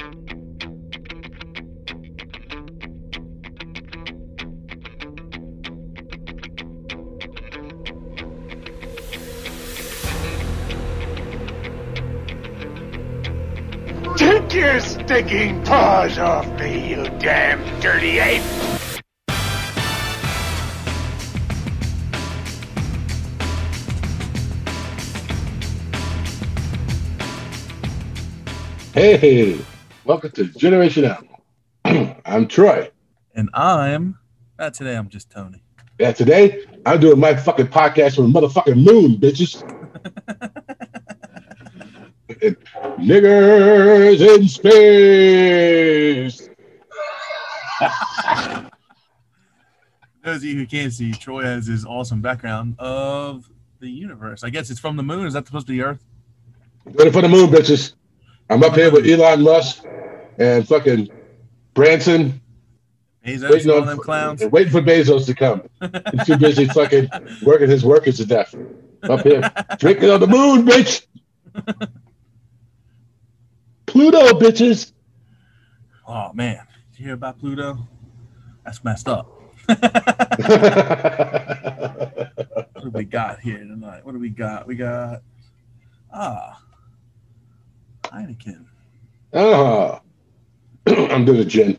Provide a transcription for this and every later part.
Take your stinking paws off me, you damn dirty ape! Hey, welcome to Generation Animal. I'm Troy. And I'm not today I'm just Tony. Yeah, today I'm doing my fucking podcast from the motherfucking moon, bitches. And Niggers in space. Those of you who can't see, Troy has his awesome background of the universe. I guess it's from the moon. Is that supposed to be Earth? Ready for the moon, bitches. I'm up here with Elon Musk and fucking Branson, Bezos, waiting on them clowns. waiting for Bezos to come. He's too busy fucking working his workers to death. Up here, drinking on the moon, bitch. Pluto, bitches. Oh man, did you hear about Pluto? That's messed up. What do we got here tonight? What do we got? We got ah Heineken. oh, I'm doing a gin.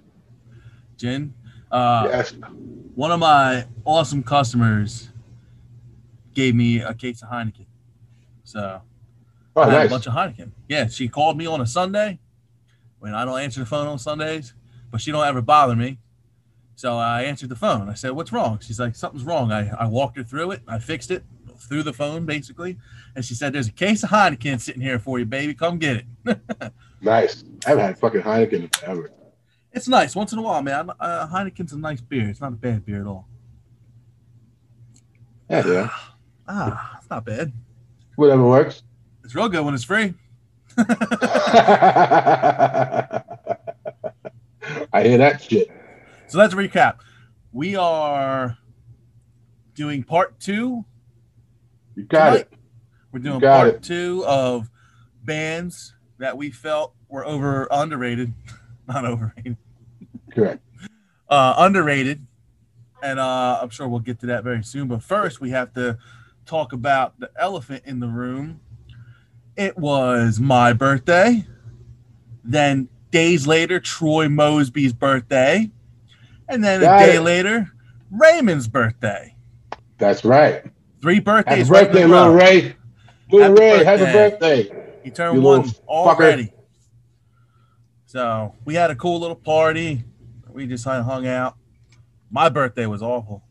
Gin. Uh, Yes. One of my awesome customers gave me a case of Heineken. So Oh, I had a bunch of Heineken. Yeah, she called me on a Sunday when I don't answer the phone on Sundays, but she don't ever bother me. So I answered the phone. I said, "What's wrong?" She's like, "Something's wrong." I, I walked her through it. I fixed it through the phone basically, and she said, "There's a case of Heineken sitting here for you, baby. Come get it." Nice. I haven't had fucking Heineken in forever. it's nice once in a while, man. Uh, Heineken's a nice beer. It's not a bad beer at all. Yeah, yeah. Ah, it's not bad. Whatever works. It's real good when it's free. I hear that shit. So let's recap. We are doing part two You got tonight. it. We're doing part it. two of bands that we felt were over underrated, not overrated, Correct. uh, underrated, and uh, I'm sure we'll get to that very soon. But first, we have to talk about the elephant in the room. It was my birthday. Then days later, Troy Mosby's birthday, and then Got a day it. later, Raymond's birthday. That's right. Three birthdays. right a birthday, row. little Ray. Little Happy Ray, happy birthday. He turned You one fucker. already. So we had a cool little party. We just hung out. My birthday was awful.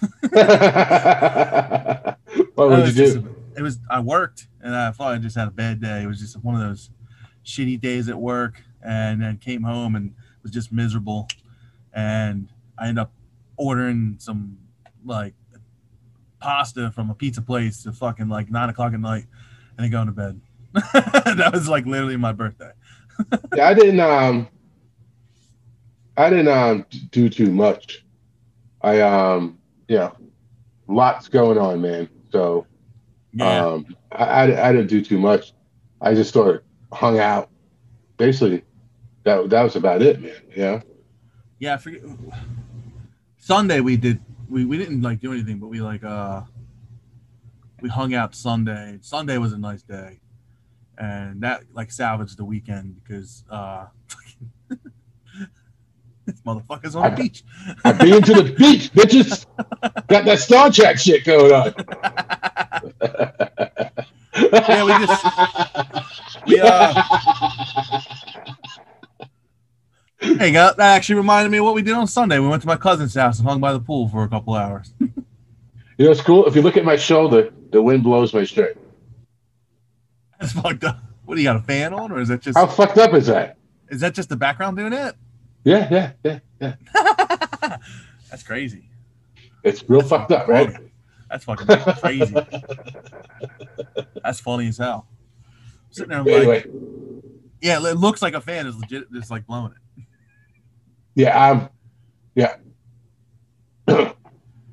what It would was you do? It was I worked and I thought I just had a bad day. It was just one of those shitty days at work, and then came home and was just miserable. And I ended up ordering some like pasta from a pizza place at fucking like nine o'clock at night, and then going to bed. that was like literally my birthday. Yeah, I didn't um I didn't um do too much. I um yeah, lots going on, man. So Yeah. um I, I I didn't do too much. I just sort of hung out. Basically, that that was about it, man. Yeah. Yeah, I forget. Sunday we did we, we didn't like do anything, but we like uh we hung out Sunday. Sunday was a nice day. And that like salvaged the weekend because uh this motherfucker's on the beach. I've been to the beach, bitches. Got that Star Trek shit going on. Yeah, we just- We uh Hey, that that actually reminded me of what we did on Sunday. We went to my cousin's house and hung by the pool for a couple hours. You know, it's cool. If you look at my shoulder, the wind blows my shirt. That's fucked up. What do you got a fan on, or is that just How fucked up is that? is that just the background doing it? Yeah, yeah, yeah, yeah. That's crazy. It's real fucked up, right? That's fucking crazy. That's funny as hell. sitting there, I'm Anyway, like, yeah, it looks like a fan is legit, just like blowing it. yeah, I'm, yeah.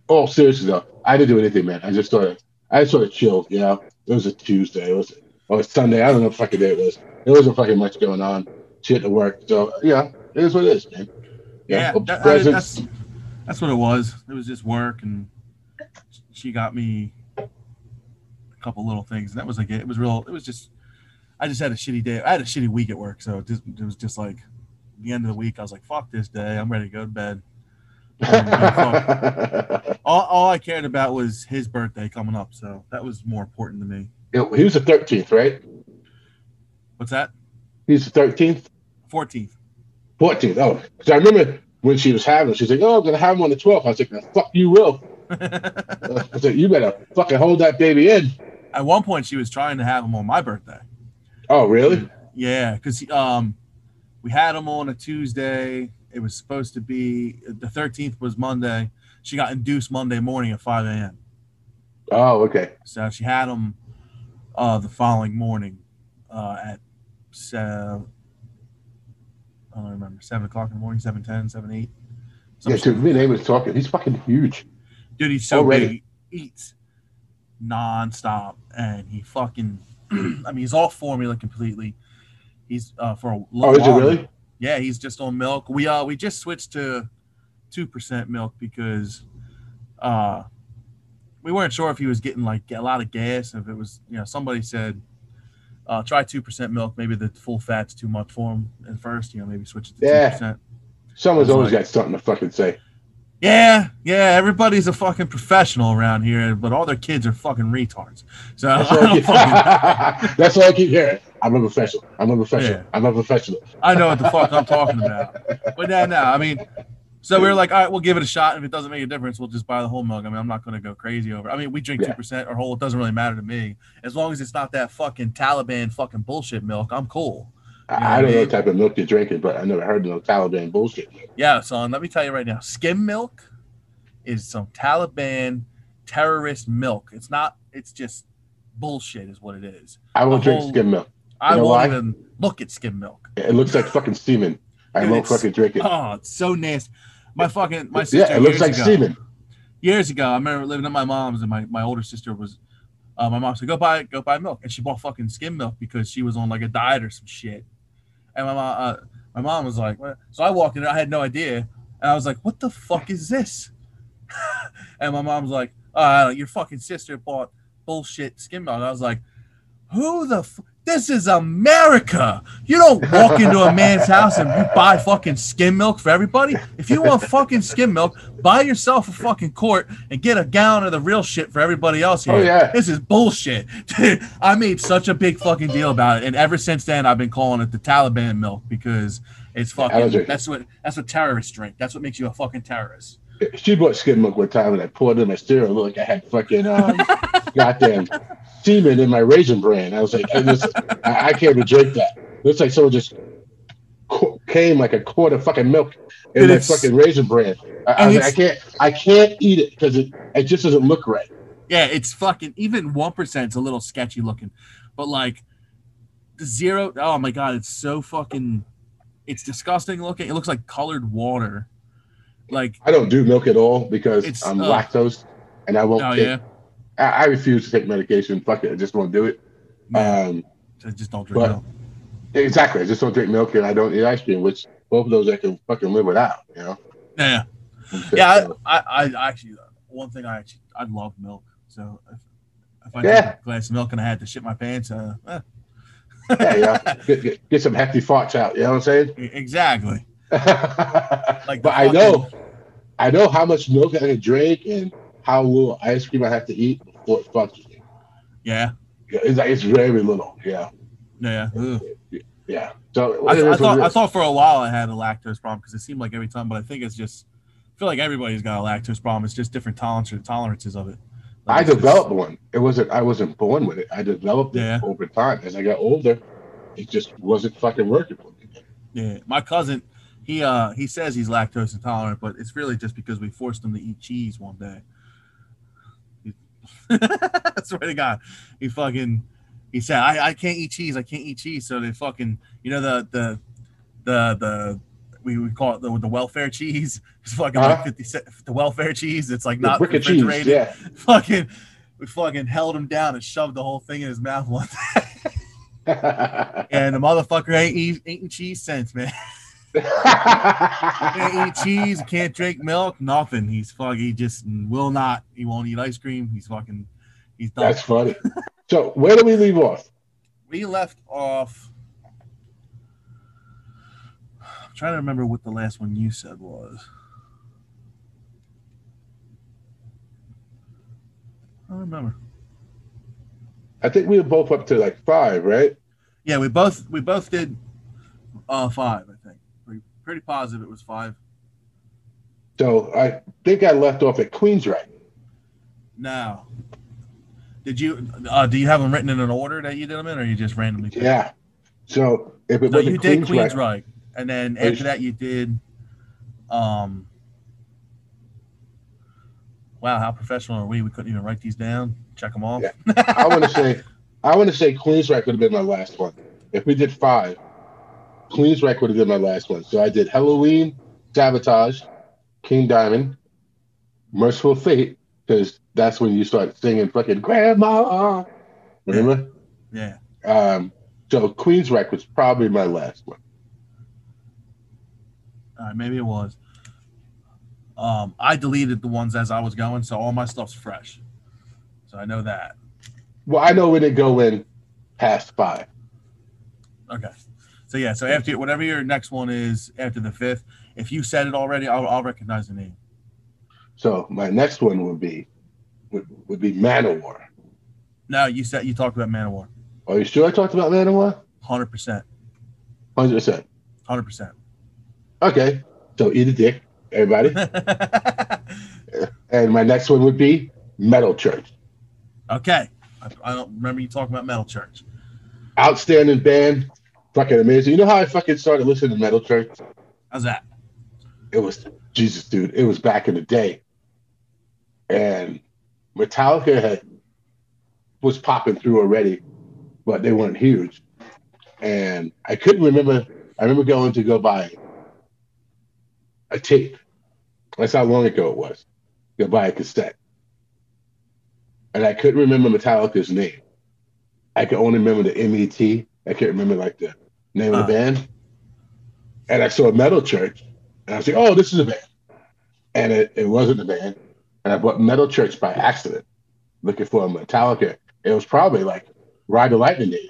oh, seriously though, I didn't do anything, man. I just sort of, I just sort of chilled. You know, it was a Tuesday. It was, or Sunday. I don't know what fucking day it was. There wasn't fucking much going on. shit to work. So yeah, it is what it is, man. Yeah, hope that- presents- that's that's what it was. It was just work, and she got me a couple little things, and that was like it. It was real. It was just I just had a shitty day. I had a shitty week at work, so it, just, it was just like the end of the week. I was like, "Fuck this day. I'm ready to go to bed." Um, all, all I cared about was his birthday coming up, so that was more important to me. He was the thirteenth, right? What's that? He's the thirteenth. 14th. 14th. Oh, because I remember when she was having, she's like, "Oh, I'm gonna have him on the 12th." I was like, "The "Fuck you will." I was like, "You better fucking hold that baby in." At one point, she was trying to have him on my birthday. Oh, really? Yeah, because um, we had him on a Tuesday. It was supposed to be the 13th was Monday. She got induced Monday morning at 5 a.m. Oh, okay. So she had him uh, the following morning uh, at seven, I don't remember, 7 o'clock in the morning, 7 10, 7 8. Yeah, dude, me and Amy was talking. He's fucking huge. Dude, he's so Already. big. He eats nonstop, and he fucking. I mean, he's all formula completely. He's uh for a Oh, is it while. really? Yeah, he's just on milk. We uh we just switched to two percent milk because uh we weren't sure if he was getting like a lot of gas. If it was, you know, somebody said uh try two percent milk. Maybe the full fat's too much for him at first. You know, maybe switch it to two Yeah. percent. Someone's always like- got something to fucking say. Yeah, yeah, everybody's a fucking professional around here, but all their kids are fucking retards. So That's all I, keep, fucking, That's all I keep hearing. I'm a professional. I'm a professional. Yeah. I'm a professional. I know what the fuck I'm talking about. But no, no, I mean, so we were like, all right, we'll give it a shot. If it doesn't make a difference, we'll just buy the whole mug. I mean, I'm not going to go crazy over. It. I mean, we drink two Yeah. percent or whole. It doesn't really matter to me as long as it's not that fucking Taliban fucking bullshit milk. I'm cool. I, Yeah, I don't know what type of milk you're drinking, but I never heard of no Taliban bullshit. Yeah, son. Let me tell you right now, skim milk is some Taliban terrorist milk. It's not. It's just bullshit, is what it is. I won't drink whole- skim milk. I know won't why? even look at skim milk. It looks like fucking semen. I Dude, won't fucking drink it. Oh, it's so nasty. My fucking my sister. yeah, it looks like ago, semen. Years ago, I remember living at my mom's, and my, my older sister was. Uh, my mom said, "Go buy go buy milk," and she bought fucking skim milk because she was on like a diet or some shit. And my mom, uh, my mom was like, "What?" so I walked in, I had no idea, and I was like, "What the fuck is this?" and my mom was like, "Uh, your fucking sister bought bullshit skim milk." I was like, "Who the? F- this is America. You don't walk into a man's house and you buy fucking skim milk for everybody. If you want fucking skim milk, buy yourself a fucking quart and get a gallon of the real shit for everybody else oh, here. Oh, yeah. This is bullshit. Dude, I made such a big fucking deal about it, and ever since then, I've been calling it the Taliban milk because it's fucking. That's what that's what terrorists drink. That's what makes you a fucking terrorist. She bought skim milk one time and I poured it in my cereal. It looked like I had fucking um, goddamn semen in my raisin bran. I was like, hey, listen, I, I can't even drink that. Looks like someone just qu- came like a quart of fucking milk in Dude, my it's- fucking raisin bran. I, I, was like, I can't, I can't eat it because it, it just doesn't look right. Yeah, it's fucking even one percent's a little sketchy looking, but like the zero, oh my god, it's so fucking, it's disgusting looking. It looks like colored water. Like, I don't do milk at all because I'm uh, lactose and I won't oh take. yeah, I, I refuse to take medication. Fuck it, I just won't do it. yeah. Um, so just don't drink but- milk. exactly, I just don't drink milk and I don't eat ice cream, which both of those I can fucking live without. You know. Yeah, yeah. I, I, I actually, one thing I actually, I love milk. So if, if I Yeah. a glass of milk and I had to shit my pants, uh, eh. yeah, yeah. Get, get, get some hefty farts out. You know what I'm saying? exactly. but the I know, I know how much milk I can drink and how little ice cream I have to eat before it fucks me. Yeah, Yeah, It's, it's very little. Yeah, yeah. Ugh. yeah. So I, I thought I thought for a while I had a lactose problem because it seemed like every time, but I think it's just I feel like everybody's got a lactose problem. It's just different tolerance tolerances of it. Like, I it's just- developed one. It wasn't. I wasn't born with it. I developed it over time. As I got older, it just wasn't fucking working for me. Yeah, my cousin, he uh he says he's lactose intolerant, but it's really just because we forced him to eat cheese one day. I swear to God, he fucking he said I, I can't eat cheese. I can't eat cheese. So they fucking you know the the the the we would call it the, the welfare cheese. It's fucking like Uh-huh. fifty cent. The welfare cheese. It's like not of cheese. refrigerated. Yeah. Fucking we fucking held him down and shoved the whole thing in his mouth one day. and the motherfucker ain't eat, eating cheese since, man. Can't eat cheese, can't drink milk, nothing. He's fucking. He just will not. He won't eat ice cream. He's fucking. He's done. That's funny. So where do we leave off? we left off. I'm trying to remember what the last one you said was. I don't remember. I think we were both up to like five, right? Yeah, we both we both did uh five. Pretty, positive it was five. So I think I left off at Queensryche. Now, did you uh, do you have them written in an order that you did them in, or you just randomly? picked? Yeah. So if it So wasn't you did Queensryche, Queensryche, and then Queens- after that you did. Um. Wow, how professional are we? We couldn't even write these down. Check them off. Yeah. I want to say, I want to say Queensryche could have been my last one. If we did five, Queensryche would have been my last one. So I did Helloween, Savatage, King Diamond, Mercyful Fate, because that's when you start singing fucking Grandma. Remember? Yeah. Um, so Queensryche was probably my last one. All right, maybe it was. Um, I deleted the ones as I was going, so all my stuff's fresh. So I know that. Well, I know we didn't go in past five. Okay. So yeah, so after whatever your next one is after the fifth, if you said it already, I'll, I'll recognize the name. So my next one would be would, would be Manowar. No, you said you talked about Manowar. Are you sure I talked about Manowar? Hundred percent. Hundred percent. Hundred percent. Okay. So eat a dick, everybody. and my next one would be Metal Church. Okay. I, I don't remember you talking about Metal Church. Outstanding band. Fucking amazing. You know how I fucking started listening to Metal Church? How's that? It was Jesus, dude. It was back in the day. And Metallica had was popping through already, but they weren't huge. And I couldn't remember. I remember going to go buy a tape. That's how long ago it was. Go buy a cassette. And I couldn't remember Metallica's name. I could only remember the MET. I can't remember like the name of the band. And I saw Metal Church, and I was like, "Oh, this is a band," and it, it wasn't a band. And I bought Metal Church by accident, looking for a Metallica. It was probably like Ride the Lightning days,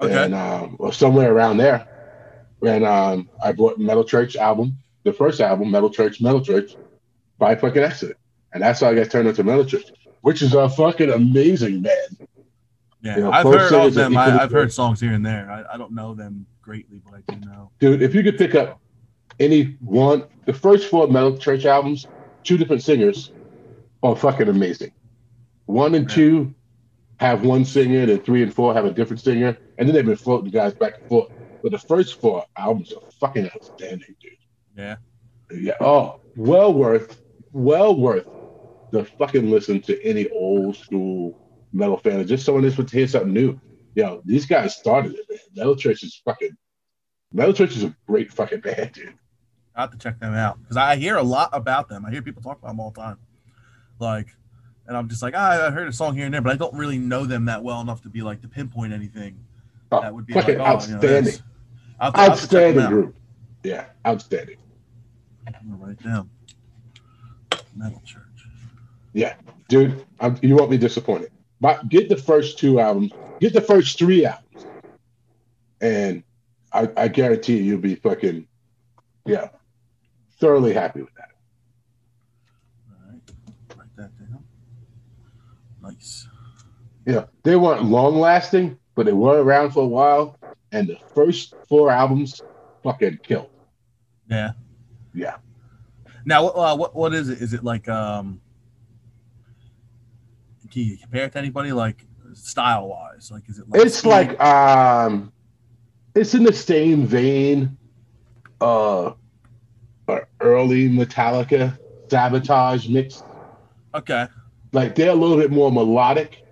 Okay. and um, or somewhere around there. And um, I bought Metal Church album, the first album, Metal Church, Metal Church, by fucking accident, and that's how I got turned into Metal Church, which is a fucking amazing band. Yeah, you know, I've heard of them. I, I've heard songs here and there. I, I don't know them greatly, but I do know. dude, if you could pick up any one, the first four Metal Church albums, two different singers, are fucking amazing. One and Yeah. two have one singer, and three and four have a different singer, and then they've been floating the guys back and forth. But the first four albums are fucking outstanding, dude. Yeah. Yeah. Oh, well worth, well worth the fucking listen to any old school metal fan. Just someone just to hear something new. Yo, these guys started it, man. Metal Church is fucking. Metal Church is a great fucking band, dude. I have to check them out because I hear a lot about them. I hear people talk about them all the time. Like, and I'm just like, ah, I heard a song here and there, but I don't really know them that well enough to be like to pinpoint anything. Oh, that would be like, oh, you know, outstanding. this. Have to- I'll have to check them outstanding out. group. Yeah, outstanding. I'm gonna write down. Metal Church. Yeah, dude, I'm, you won't be disappointed. But get the first two albums, get the first three albums, and I, I guarantee you, you'll be fucking, yeah, thoroughly happy with that. All right, write that down. Nice. Yeah, they weren't long lasting, but they were around for a while, and the first four albums fucking killed. Yeah. Yeah. Now, uh, what what is it? Is it like um? Can you compare it to anybody like style wise? Like, is it like It's like um, it's in the same vein, uh, uh, early Metallica Savatage mix. okay, Like they're a little bit more melodic,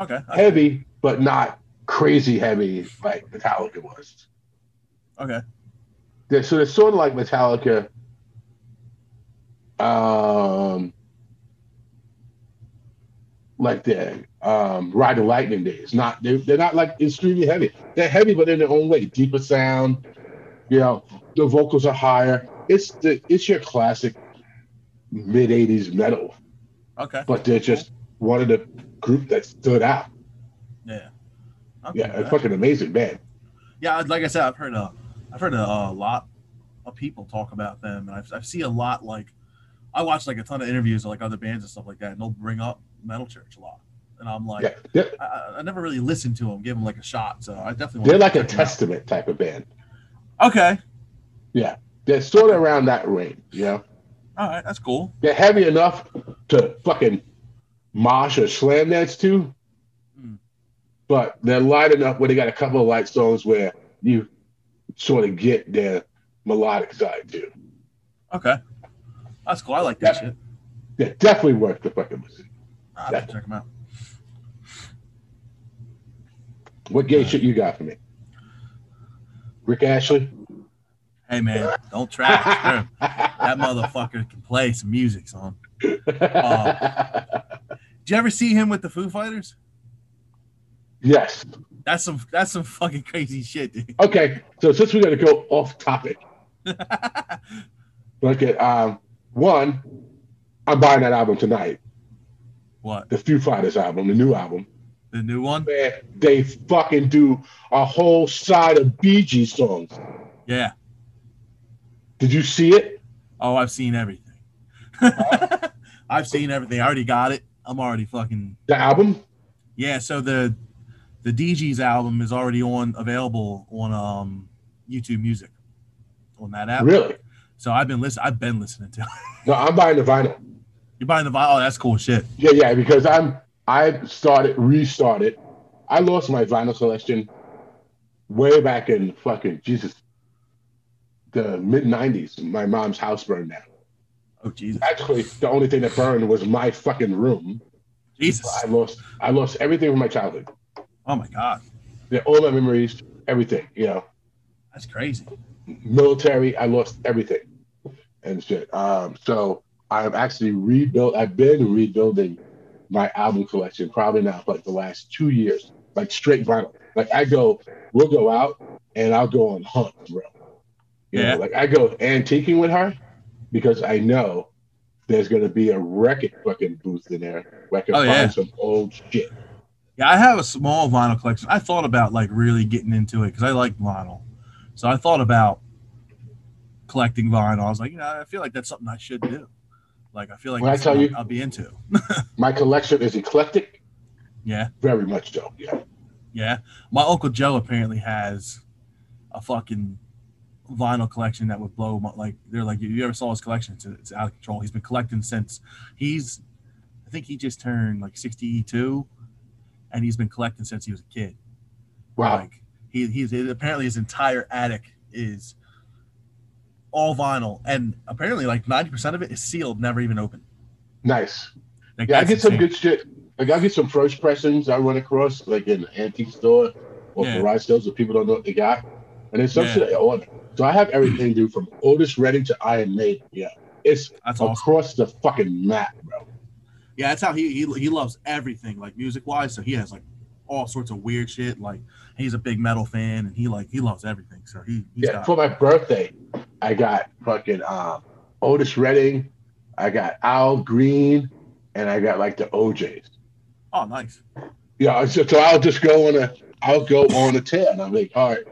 okay, okay, heavy, but not crazy heavy like Metallica was. okay. They're, so they're sort of like Metallica. Um, like the um, Ride the Lightning days. Not they're, they're not like extremely heavy. They're heavy, but in their own way. Deeper sound. You know, the vocals are higher. It's the it's your classic mid '80s metal, Okay. but they're just one of the group that stood out. Yeah. Okay, Yeah, a man. fucking amazing band. Yeah, like I said, I've heard a, I've heard a, a lot of people talk about them, and I've, I've seen a lot. Like, I watch like a ton of interviews of like other bands and stuff like that, and they'll bring up Metal Church a lot, and I'm like, Yeah, I- I, never really listened to them, give them like a shot, so I definitely. they're like a 'em out. testament type of band. Okay, Yeah, They're sort of around that range. You know, all right, that's cool. they're heavy enough to fucking mosh or slam dance to, Mm. but they're light enough where they got a couple of light songs where you sort of get their melodic side too. Okay, that's cool. I like that Yeah. shit. Yeah, definitely worth the fucking listen. I have to check them out. What gay shit you got for me? Rick Astley? Hey man, don't trash. bro. that motherfucker can play some music, son. Did you ever see him with the Foo Fighters? yes. That's some that's some fucking crazy shit, dude. Okay, so since we're gonna go off topic, look at um one, I'm buying that album tonight, what? the Foo Fighters album, the new album. The new one? Man, they fucking do a whole side of Bee Gees songs. Yeah. Did you see it? Oh, I've seen everything. I've seen everything. I already got it. I'm already fucking The album? yeah. So the the Dee Gees' album is already on available on um YouTube Music on that app. Really? So I've been listening. I've been listening to. it. No, I'm buying the vinyl. You're buying the vinyl. Oh, that's cool shit. Yeah, yeah, because I'm I started restarted. I lost my vinyl collection way back in fucking Jesus, the mid '90s. My mom's house burned down. Oh Jesus, Actually, the only thing that burned was my fucking room. Jesus. I lost I lost everything from my childhood. Oh my God, Yeah, all my memories, everything. You know, that's crazy. military. I lost everything and shit. Um, so I've actually rebuilt. I've been rebuilding my album collection probably now for like the last two years, like straight vinyl. Like I go, we'll go out and I'll go on hunt, bro. You Yeah. know, like I go antiquing with her because I know there's gonna be a record fucking booth in there where I can Oh, find yeah. some old shit. Yeah, I have a small vinyl collection. I thought about like really getting into it because I like vinyl. So I thought about collecting vinyl. I was like, you know, I feel like that's something I should do. Like I feel like When I tell you- I'll be into. My collection is eclectic, Yeah, very much so. Yeah. yeah. My uncle Joe apparently has a fucking vinyl collection that would blow my like. They're like, you ever saw his collection? It's, it's out of control. He's been collecting since he's, I think he just turned like sixty-two, and he's been collecting since he was a kid. Wow. Like he he's apparently his entire attic is all vinyl, and apparently like ninety percent of it is sealed, never even opened. Nice. Like, Yeah, I get some good shit. Like I get some first pressings I run across, like in an antique store or Yeah. garage sales that people don't know what they got. And then some Yeah. shit I order. So I have everything, dude, from Otis Redding to Iron Maiden. Yeah. It's That's awesome. across the fucking map, bro. Yeah, that's how he he, he loves everything, like music wise. So he has like all sorts of weird shit. Like he's a big metal fan, and he like he loves everything. So he he's Yeah. got For my birthday, I got fucking um, Otis Redding, I got Al Green, and I got like the O'Jays. oh nice. Yeah, so, so I'll just go on a I'll go on a tear and I'm like, all right.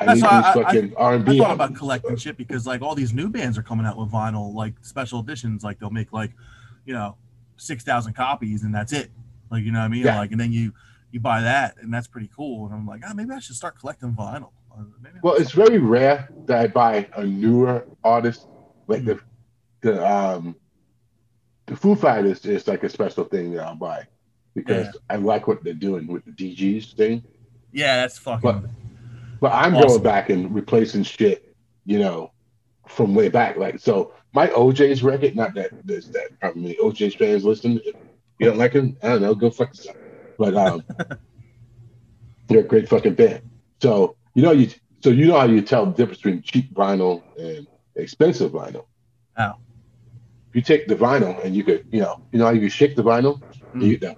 I That's need why these I- I- fucking R and I thought about collecting shit because like all these new bands are coming out with vinyl, like special editions. Like they'll make like, you know, six thousand copies and that's it. Like you know what I mean? Yeah. Like and then you you buy that and that's pretty cool. And I'm like, ah, maybe I should start collecting vinyl. Uh, maybe Well, it's very rare that I buy a newer artist. Like the the um the Foo Fighters is like a special thing that I'll buy because Yeah. I like what they're doing with the Dee Gees thing. yeah, that's fucking. But- But I'm Awesome. going back and replacing shit, you know, from way back. Like so, my O'Jays record. Not that there's that probably O'Jays fans listen. If you don't like him, I don't know, go fuck yourself. But um, they're a great fucking band. So you know you so you know how you tell the difference between cheap vinyl and expensive vinyl. How? You take the vinyl and you could, you know, you know how you shake the vinyl You- that,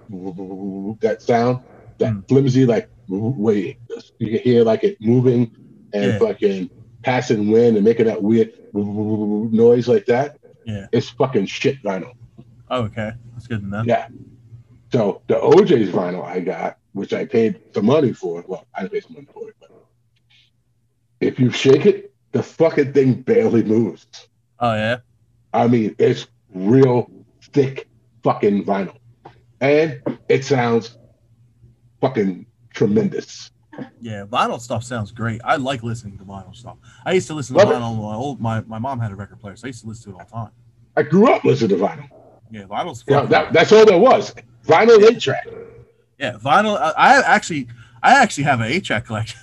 that sound, that Mm. flimsy, like wait, you can hear like it moving and Yeah. fucking passing wind and making that weird noise like that. Yeah. It's fucking shit vinyl. Oh, okay. That's good enough. Yeah. So the O'Jays vinyl I got, which I paid some money for. Well, I pay some money for it, but if you shake it, the fucking thing barely moves. Oh yeah. I mean, it's real thick fucking vinyl. And it sounds fucking tremendous. Yeah, vinyl stuff sounds great. I like listening to vinyl stuff. I used to listen to Love vinyl. My old my, my mom had a record player, so I used to listen to it all the time. I grew up listening to vinyl. Yeah, vinyl's fun. that, that's all there was. Vinyl eight track. yeah, vinyl. I, I actually I actually have an eight track collection.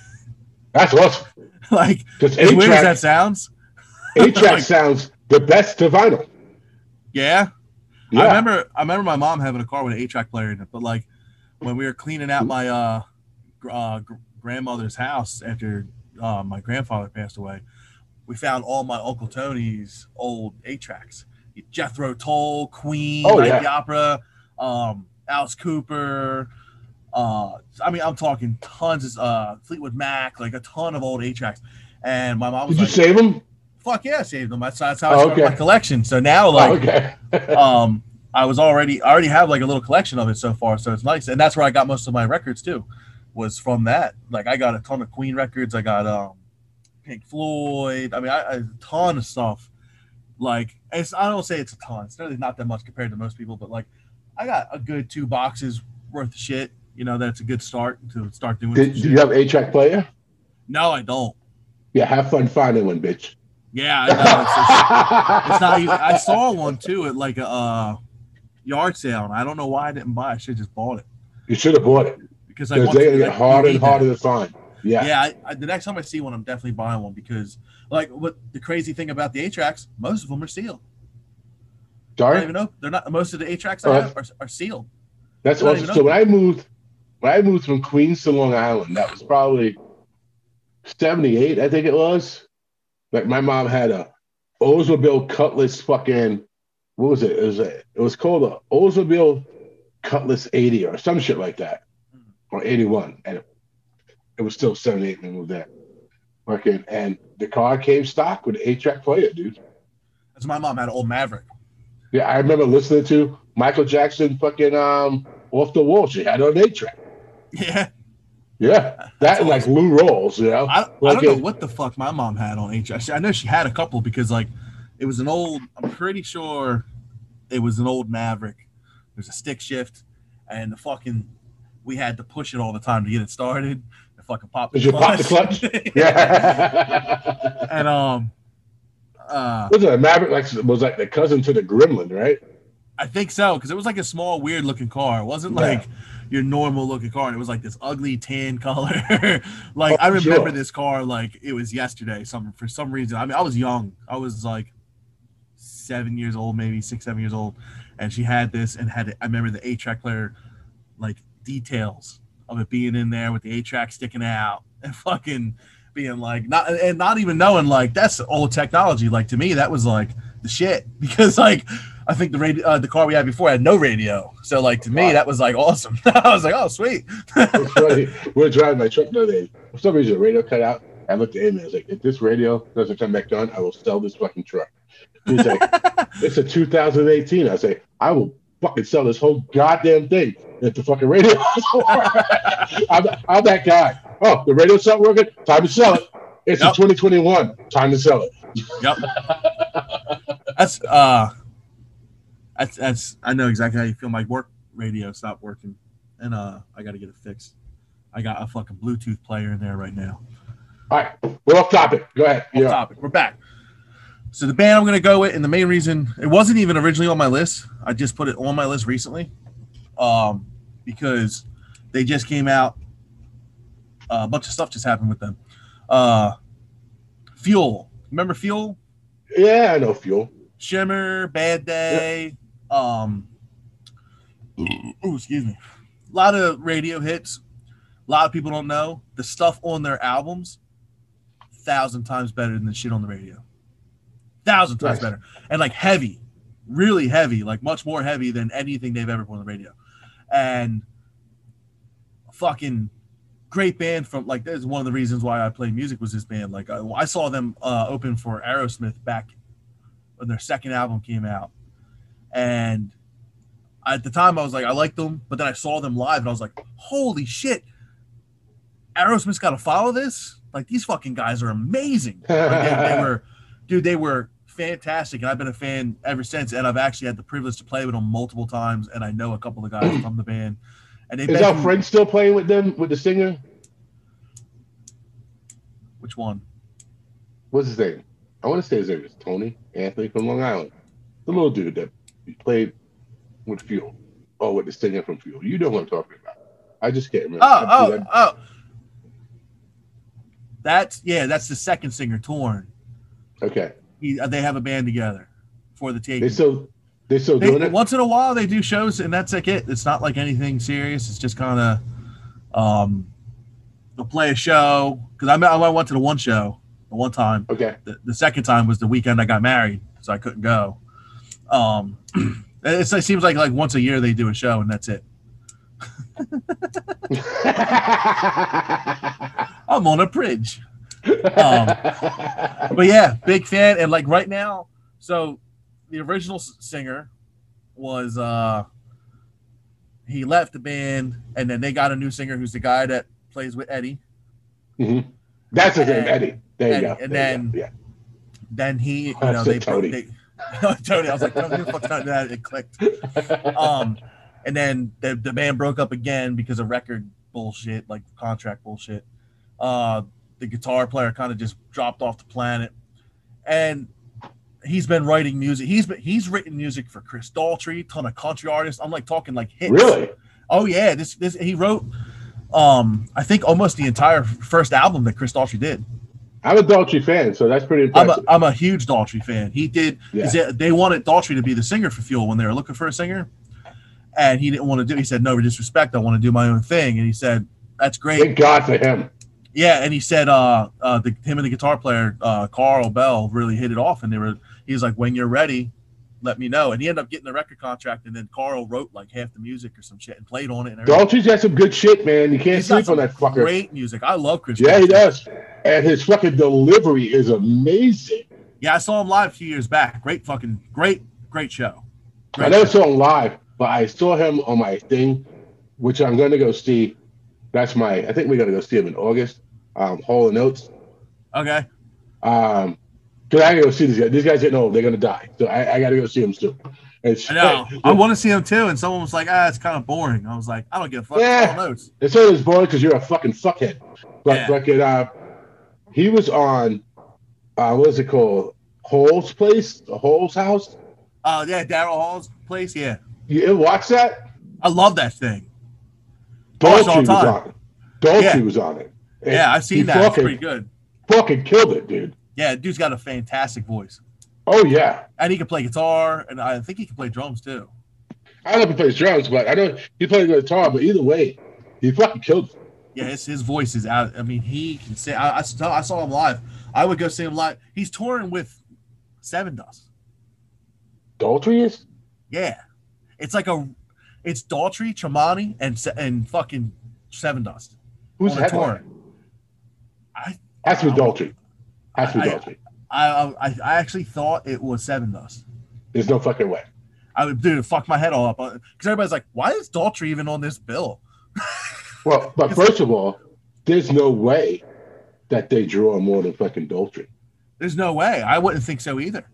That's awesome. like as weird as that sounds. eight track like- sounds the best to vinyl. Yeah, Yeah. I remember I remember my mom having a car with an eight track player in it, but like when we were cleaning out my uh, uh gr- grandmother's house after uh, my grandfather passed away, we found all my Uncle Tony's old eight tracks. Jethro Tull, Queen, Oh, yeah. the Opera, um, Alice Cooper. Uh, I mean, I'm talking tons of uh, Fleetwood Mac, like a ton of old eight tracks. And my mom was Did you save them? "Fuck yeah, I saved them." That's, that's how I Oh, started okay. my collection. So now, like, oh, okay. um I was already I already have like a little collection of it so far, so it's nice. And that's where I got most of my records too, was from that. Like I got a ton of Queen records, I got um Pink Floyd, I mean I, I a ton of stuff. Like it's I don't say it's a ton, it's really not that much compared to most people, but like I got a good two boxes worth of shit. You know, that's a good start to start doing Did, do you have eight track player? No, I don't. Yeah, have fun finding one, bitch. Yeah, I know. It's, just- it's not even, I saw one too at like a uh, yard sale, and I don't know why I didn't buy. it. I should have just bought it you should have bought it because I want they're gonna get harder and harder to find. Yeah. Yeah, I, I, the next time I see one, I'm definitely buying one because, like, what the crazy thing about the eight tracks, most of them are sealed. I don't even know they're not. Most of the eight tracks I Uh, have are, are sealed. That's Not awesome. So when I moved, when I moved from Queens to Long Island, that was probably '78, I think it was. Like my mom had a Oldsmobile Cutlass fucking what was it? It was a, it was called a Oldsmobile Cutlass 80 or some shit like that, or 81, and it, it was still 78 when we moved there. Fucking and the car came stock with an eight-track player, dude. That's my mom had an old Maverick. Yeah, I remember listening to Michael Jackson fucking um off the wall. She had on eight track. Yeah, Yeah, that like Lou Rawls, you know. I, I Like don't know it- what the fuck my mom had on tracks. I know she had a couple because like it was an old. I'm pretty sure it was an old Maverick. There's a stick shift, and the fucking we had to push it all the time to get it started. And fucking pop. Did you pop the clutch? Yeah. and um, uh, was it a Maverick? Like was like the cousin to the Gremlin, right? I think so because it was like a small, weird looking car. It wasn't Yeah. like your normal looking car, and it was like this ugly tan color. like Oh, I remember sure. this car like it was yesterday. Some for some reason. I mean, I was young. I was like seven years old, maybe six, seven years old, and she had this and had. It, I remember the eight track player, like details of it being in there with the eight track sticking out and fucking being like not and not even knowing like that's old technology. Like to me, that was like the shit because like I think the radio, uh, the car we had before had no radio. So like to me, that was like awesome. I was like, oh sweet. We We're driving my truck the other day. For some reason, the radio cut out. I looked at him and I was like, if this radio doesn't come back on, I will sell this fucking truck. He's like, it's a 2018. I say, I will fucking sell this whole goddamn thing if the fucking radio. I'm, I'm that guy. Oh, the radio's not working? Time to sell it. It's Yep. in 2021. Time to sell it. Yep. that's uh that's that's I know exactly how you feel. My work radio stopped working and uh I gotta get it fixed. I got a fucking Bluetooth player in there right now. All right, we're off topic. Go ahead. Off Yeah. topic. We're back. So the band I'm gonna go with, and the main reason it wasn't even originally on my list. I just put it on my list recently. Um because they just came out. Uh, a bunch of stuff just happened with them. Uh Fuel. Remember Fuel? Yeah, I know fuel. Shimmer, Bad Day, um, ooh, excuse me. A lot of radio hits. A lot of people don't know the stuff on their albums. Thousand times better than the shit on the radio. Thousand times Nice. better, and like heavy, really heavy, like much more heavy than anything they've ever put on the radio. and fucking great band from like that's one of the reasons why I play music was this band. Like I, I saw them uh, open for Aerosmith back when their second album came out, and at the time I was like I liked them, but then I saw them live and I was like, holy shit, Aerosmith's got to follow this. Like these fucking guys are amazing. Like, they, they were, dude, they were fantastic, and I've been a fan ever since. And I've actually had the privilege to play with them multiple times, and I know a couple of guys from the band. And they've Is our friend still playing with them with the singer? which one? What's his name? I want to say his name is Tony Anthony from Long Island. The little dude that played with Fuel. Oh, with the singer from Fuel. You know what I'm talking about. I just can't remember. Oh, oh, dude, oh. That's yeah, that's the second singer, Toryn. Okay. He, uh, they have a band together for the They taking. still they still They- it? once in a while they do shows and that's like it. It's not like anything serious. It's just kind of um they'll play a show because I, I went to the one show the one time. Okay. The, the second time was the weekend I got married, so I couldn't go. Um, it's, it seems like like once a year they do a show and that's it. I'm on a bridge. Um, but yeah, big fan. And like right now, so the original singer was uh he left the band, and then they got a new singer who's the guy that plays with Eddie. Mhm. That's his name, Eddie. There you and- go. and There you then- go. yeah. Then he, you know, they, Tony. they Tony. I was like, who the Tony? That it clicked. Um, and then the, the band broke up again because of record bullshit, like contract bullshit. Uh, the guitar player kind of just dropped off the planet, and he's been writing music. He's been he's written music for Chris Daughtry, ton of country artists. I'm like talking like hits. really? Oh yeah, this this he wrote. Um, I think almost the entire first album that Chris Daughtry did. I'm a Daughtry fan, so that's pretty I'm a, I'm a huge Daughtry fan. He did. Yeah. it- They wanted Daughtry to be the singer for Fuel when they were looking for a singer, and he didn't want to do. He said, "No disrespect. I want to do my own thing." And he said, "That's great." Thank God for him. Yeah, and he said, "Uh, uh, the, him and the guitar player, uh, Carl Bell, really hit it off." And they were. He was like, "When you're ready, let me know." And he ended up getting the record contract, and then Carl wrote like half the music or some shit and played on it. And everything. Daughtry's got some good shit, man. You can't He's sleep on that fucker. Great music. I love Chris. Yeah, he does. And his fucking delivery is amazing. Yeah, I saw him live a few years back. Great fucking great, great show. I Great never show. saw him live, but I saw him on my thing, which I'm going to go see. That's my. I think we're going to go see him in August. Um, Hall and Oates. Okay. Um, because I got to go see these guys. These guys didn't know they're to die, so I, I got to go see them. It's, I know. I want to see him too, and someone was like, "Ah, it's kind of boring." I was like, "I don't give a fuck." Yeah. Yeah. Oates. It's boring because you're a fucking fuckhead. But Yeah. fucking, uh, he was on. Uh, what is it called? Hall's place, the Hole's house. Oh yeah, Daryl Hall's place. Yeah, You watch that? I love that thing. Daughtry was on it. Daughtry Yeah. was on it. And Yeah, I've seen that. It's Fucking, pretty good. fucking killed it, dude. Yeah, dude's got a fantastic voice, Oh yeah. and he can play guitar, and I think he can play drums too. I don't know if he plays drums, but I know he plays guitar. But either way, he fucking killed it. Yeah, his, his voice is out. I mean, he can say. I, I saw I saw him live. I would go see him live. He's touring with Seven Dust. Daughtry is. Yeah, it's like a, it's Daughtry, Tremonti, and and fucking Sevendust. Who's the a tour. I to be Daughtry. Has to be I- I I, I actually thought it was Sevendust. There's no fucking way. I would dude, it fucked my head all up uh, because everybody's like, "Why is Daughtry even on this bill?" Well, but first of all, there's no way that they draw more than fucking Daughtry. There's no way. I wouldn't think so either.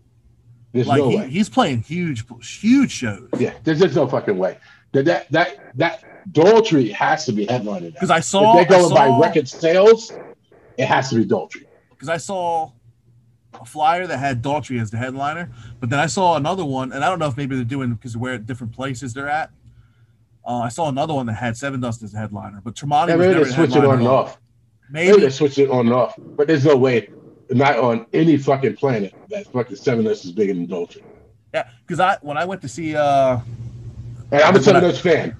There's Like no he, way. he's playing huge, huge shows. Yeah, there's just no fucking way. That that that that Daughtry has to be headlining. that. Because I saw, if they're going saw, by record sales, it has to be Daughtry. Because I saw a flyer that had Daughtry as the headliner, but then I saw another one, and I don't know if maybe they're doing because where different places they're at. Uh, I saw another one that had Sevendust as the headliner, but Tremonti Yeah, was maybe they the switch it on and off. Maybe they Maybe, switch it on and off. But there's no way, not on any fucking planet, that fucking Sevendust is bigger than Daughtry. yeah, because I when I went to see, uh, And I'm a Sevendust fan.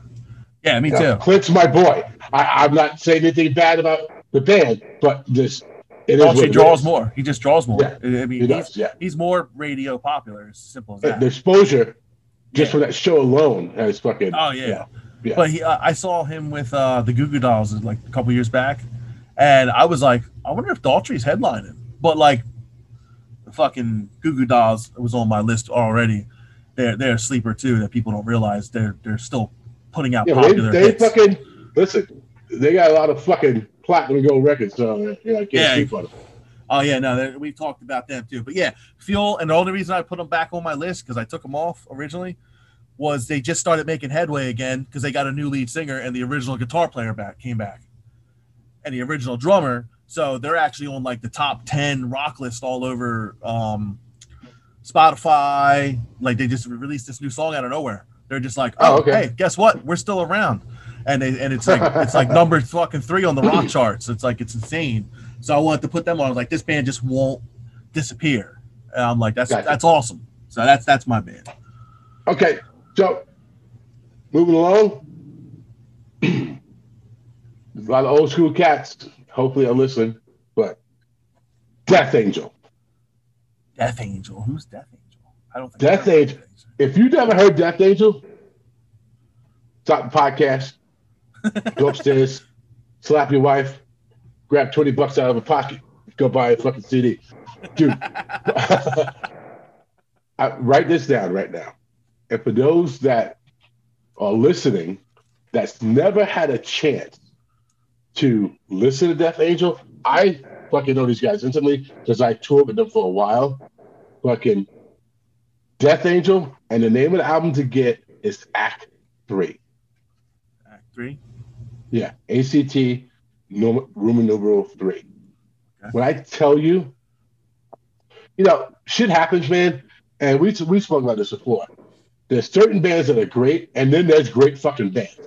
yeah, me You know, too. Clint's my boy. I, I'm not saying anything bad about the band, but just it is Daughtry draws is. more. He just draws more. Yeah, I mean, He he's, yeah. he's more radio popular. As simple as that. The exposure just Yeah. for that show alone has fucking. Oh yeah. Yeah. But he, uh, I saw him with uh, the Goo Goo Dolls like a couple years back, and I was like, I wonder if Daughtry's headlining. But like, the fucking Goo Goo Dolls was on my list already. They're they're a sleeper too that people don't realize they're they're still putting out Yeah, they, popular they hits. fucking listen. They got a lot of fucking platinum gold records, so know, I can't Yeah. sleep on them. Oh yeah, no, we've talked about them too. But yeah, Fuel, and the only reason I put them back on my list because I took them off originally was they just started making headway again because they got a new lead singer and the original guitar player back came back, and the original drummer. So they're actually on like the top ten rock list all over um, Spotify. Like they just released this new song out of nowhere. They're just like, Oh, oh, okay. hey, guess what? We're still around, and they and it's like it's like number fucking three on the rock charts. It's like it's insane. So I wanted to put them on. I was like, this band just won't disappear. And I'm like, that's Gotcha. that's awesome. So that's that's my band. Okay, so moving along. A lot of old school cats. Hopefully, I'm listening. But Death Angel. Death Angel. Who's Death Angel? I don't think Death Angel. If you've never heard Death Angel, stop the podcast, go upstairs, slap your wife, grab 20 bucks out of her pocket, go buy a fucking CD. Dude, I, write this down right now. And for those that are listening, that's never had a chance to listen to Death Angel, I fucking know these guys instantly because I toured with them for a while. Fucking Death Angel, and the name of the album to get is Act Three. Act three. Yeah, ACT Num- Roman numeral three. Okay. When I tell you, you know, shit happens, man, and we we spoke about this before. There's certain bands that are great, and then there's great fucking bands.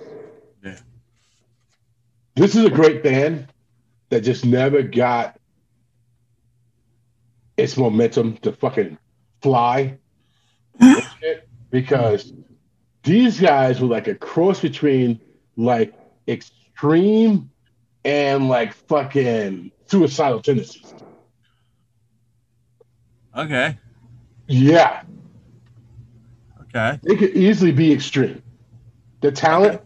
Yeah. This is a great band that just never got its momentum to fucking fly because these guys were like a cross between like extreme and like fucking suicidal tendencies. Okay. Yeah, Okay. they could easily be extreme. The talent,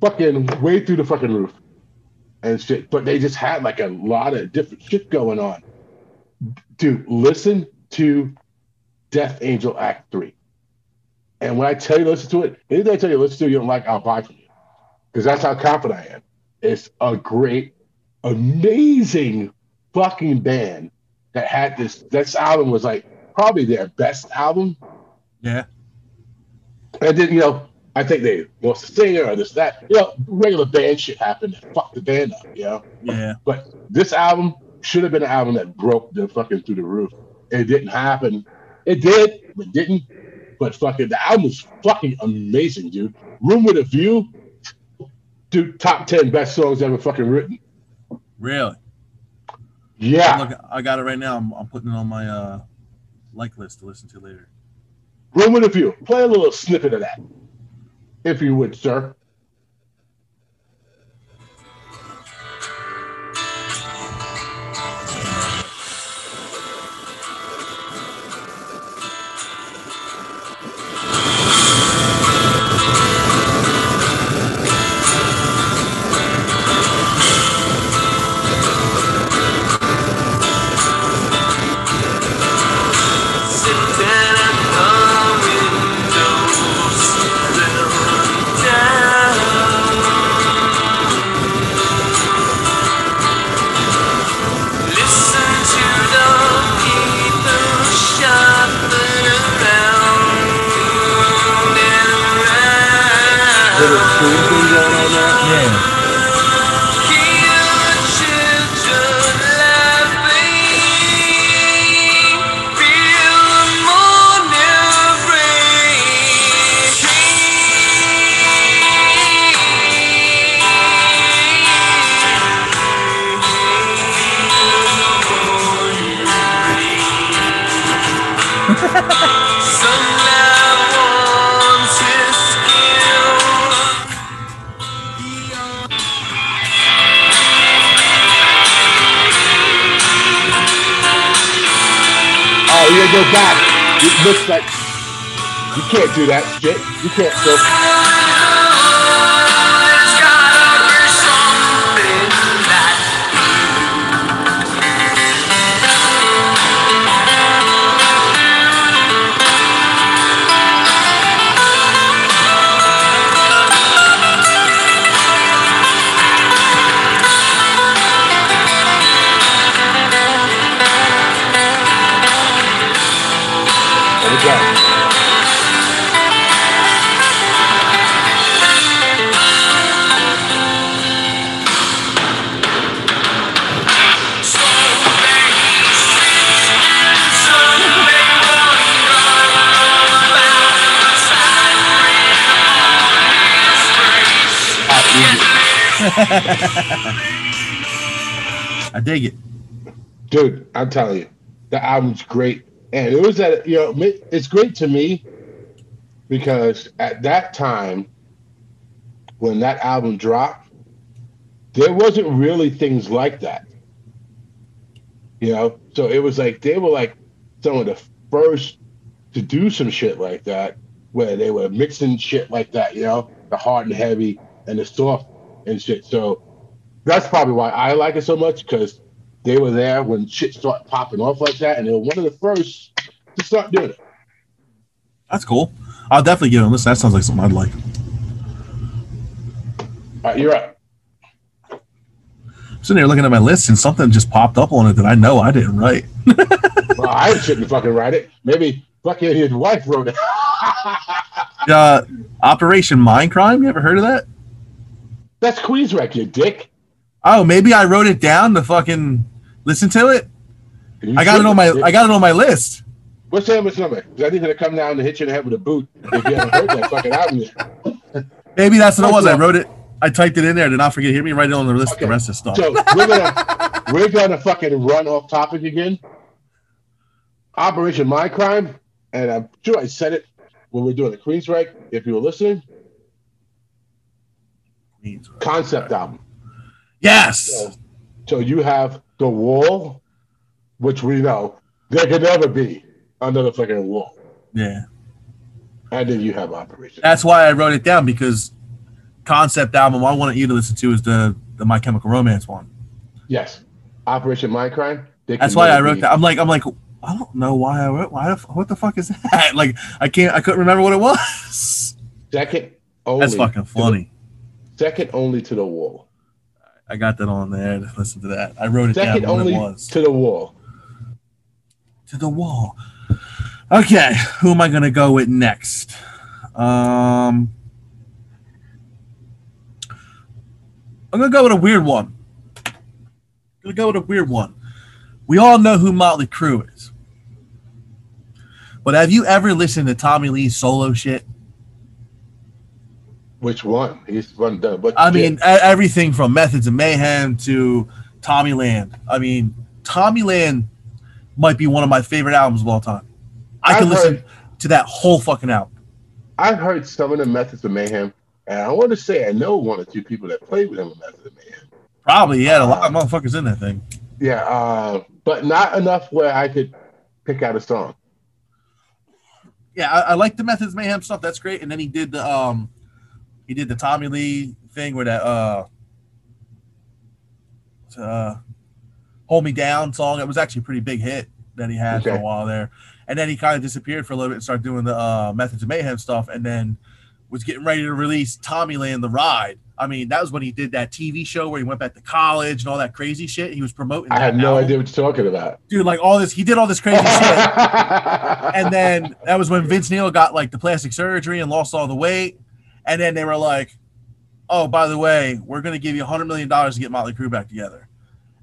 fucking way through the fucking roof and shit. But they just had like a lot of different shit going on. Dude, listen to Death Angel Act 3. And when I tell you listen to it, anything I tell you listen to, you don't like, I'll buy from you. Because that's how confident I am. It's a great, amazing fucking band that had this. This album was like probably their best album. Yeah. And then, you know, I think they lost the singer or this, that. You know, regular band shit happened fucked the band up, you know? Yeah. But this album should have been an album that broke the fucking through the roof. It didn't happen. It did, but didn't. But fucking the album was fucking amazing, dude. Room with a View, dude, top 10 best songs ever fucking written. Really. Yeah. Look, I got it right now. I'm, I'm putting it on my uh like list to listen to later. Room with a View. Play a little snippet of that, if you would, sir. Telling you the album's great. And it was that you know it's great to me because at that time when that album dropped there wasn't really things like that. You know so it was like they were like some of the first to do some shit like that where they were mixing shit like that you know the hard and heavy and the soft and shit. So that's probably why i like it so much because they were there when shit started popping off like that, and they were one of the first to start doing it. That's cool. I'll definitely give him this. That sounds like something I'd like. All right, you're up. I'm sitting there looking at my list and something just popped up on it that I know I didn't write. Well, I shouldn't fucking write it. Maybe fucking his wife wrote it. Uh, Operation Mindcrime. You ever heard of that? That's Queensrÿche, you dick. Oh, maybe I wrote it down to fucking listen to it. I got it on my. I got it on my list. What's Sam's number? 'Cause I think need to come down and hit you in the head with a boot if you haven't heard that fucking album yet. Maybe that's what it was. I wrote it. I typed it in there. Did not forget. Hear me write it on the list. Okay. The rest of stuff. So we're gonna we're gonna fucking run off topic again. Operation Mindcrime, and I'm sure I said it when we were doing the Queens Queensrÿche. If you were listening, concept album. Yes. So, so you have the wall, which we know there could never be another fucking wall, Yeah. and then you have Operation. That's why I wrote it down because concept album I wanted you to listen to is the the My Chemical Romance one. Yes, Operation Mindcrime. That's why I wrote be- that. I'm like I'm like I don't know why I wrote. Why? What the fuck is that? Like I can't. I couldn't remember what it was. Second only. That's fucking to the- funny. second only to the wall. I got that on there. Listen to that. I wrote it Second down. Only it was. to the wall. to the wall. Okay, who am I gonna go with next? Um, I'm gonna go with a weird one. I'm gonna go with a weird one. We all know who Motley Crue is, but have you ever listened to Tommy Lee's solo shit? Which one? He's one done. But I mean, everything from Methods of Mayhem to Tommyland. I mean, Tommyland might be one of my favorite albums of all time. I can I've listen heard- to that whole fucking album. I've heard some of the methods of mayhem, and I want to say I know one or two people that played with him in Methods of Mayhem. Probably, yeah, a lot of motherfuckers in that thing. Yeah, uh, but not enough where I could pick out a song. Yeah, I, I like the Methods of Mayhem stuff. That's great. And then he did the um, he did the Tommy Lee thing where that uh, uh, "Hold Me Down" song. It was actually a pretty big hit that he had for a while there. And then he kind of disappeared for a little bit and started doing the uh, Methods of Mayhem stuff. And then was getting ready to release Tommyland the Ride. I mean, that was when he did that TV show where he went back to college and all that crazy shit. He was promoting. I had no album. idea what you're talking about. dude. Like all this, he did all this crazy shit. and then that was when Vince Neil got like the plastic surgery and lost all the weight. And then they were like, "Oh, by the way, we're going to give you 100 million dollars to get Motley Crue back together."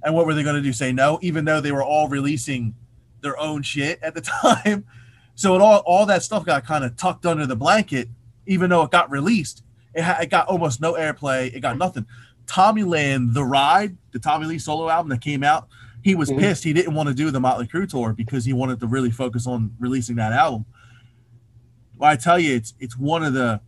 And what were they going to do? Say no, even though they were all releasing their own shit at the time. So it all all that stuff got kind of tucked under the blanket, even though it got released. It, ha- it got almost no airplay. It got nothing. Tommyland, The Ride, the Tommy Lee solo album that came out, he was Mhm. pissed. He didn't want to do the Motley Crue tour because he wanted to really focus on releasing that album. Well, I tell you, it's it's one of the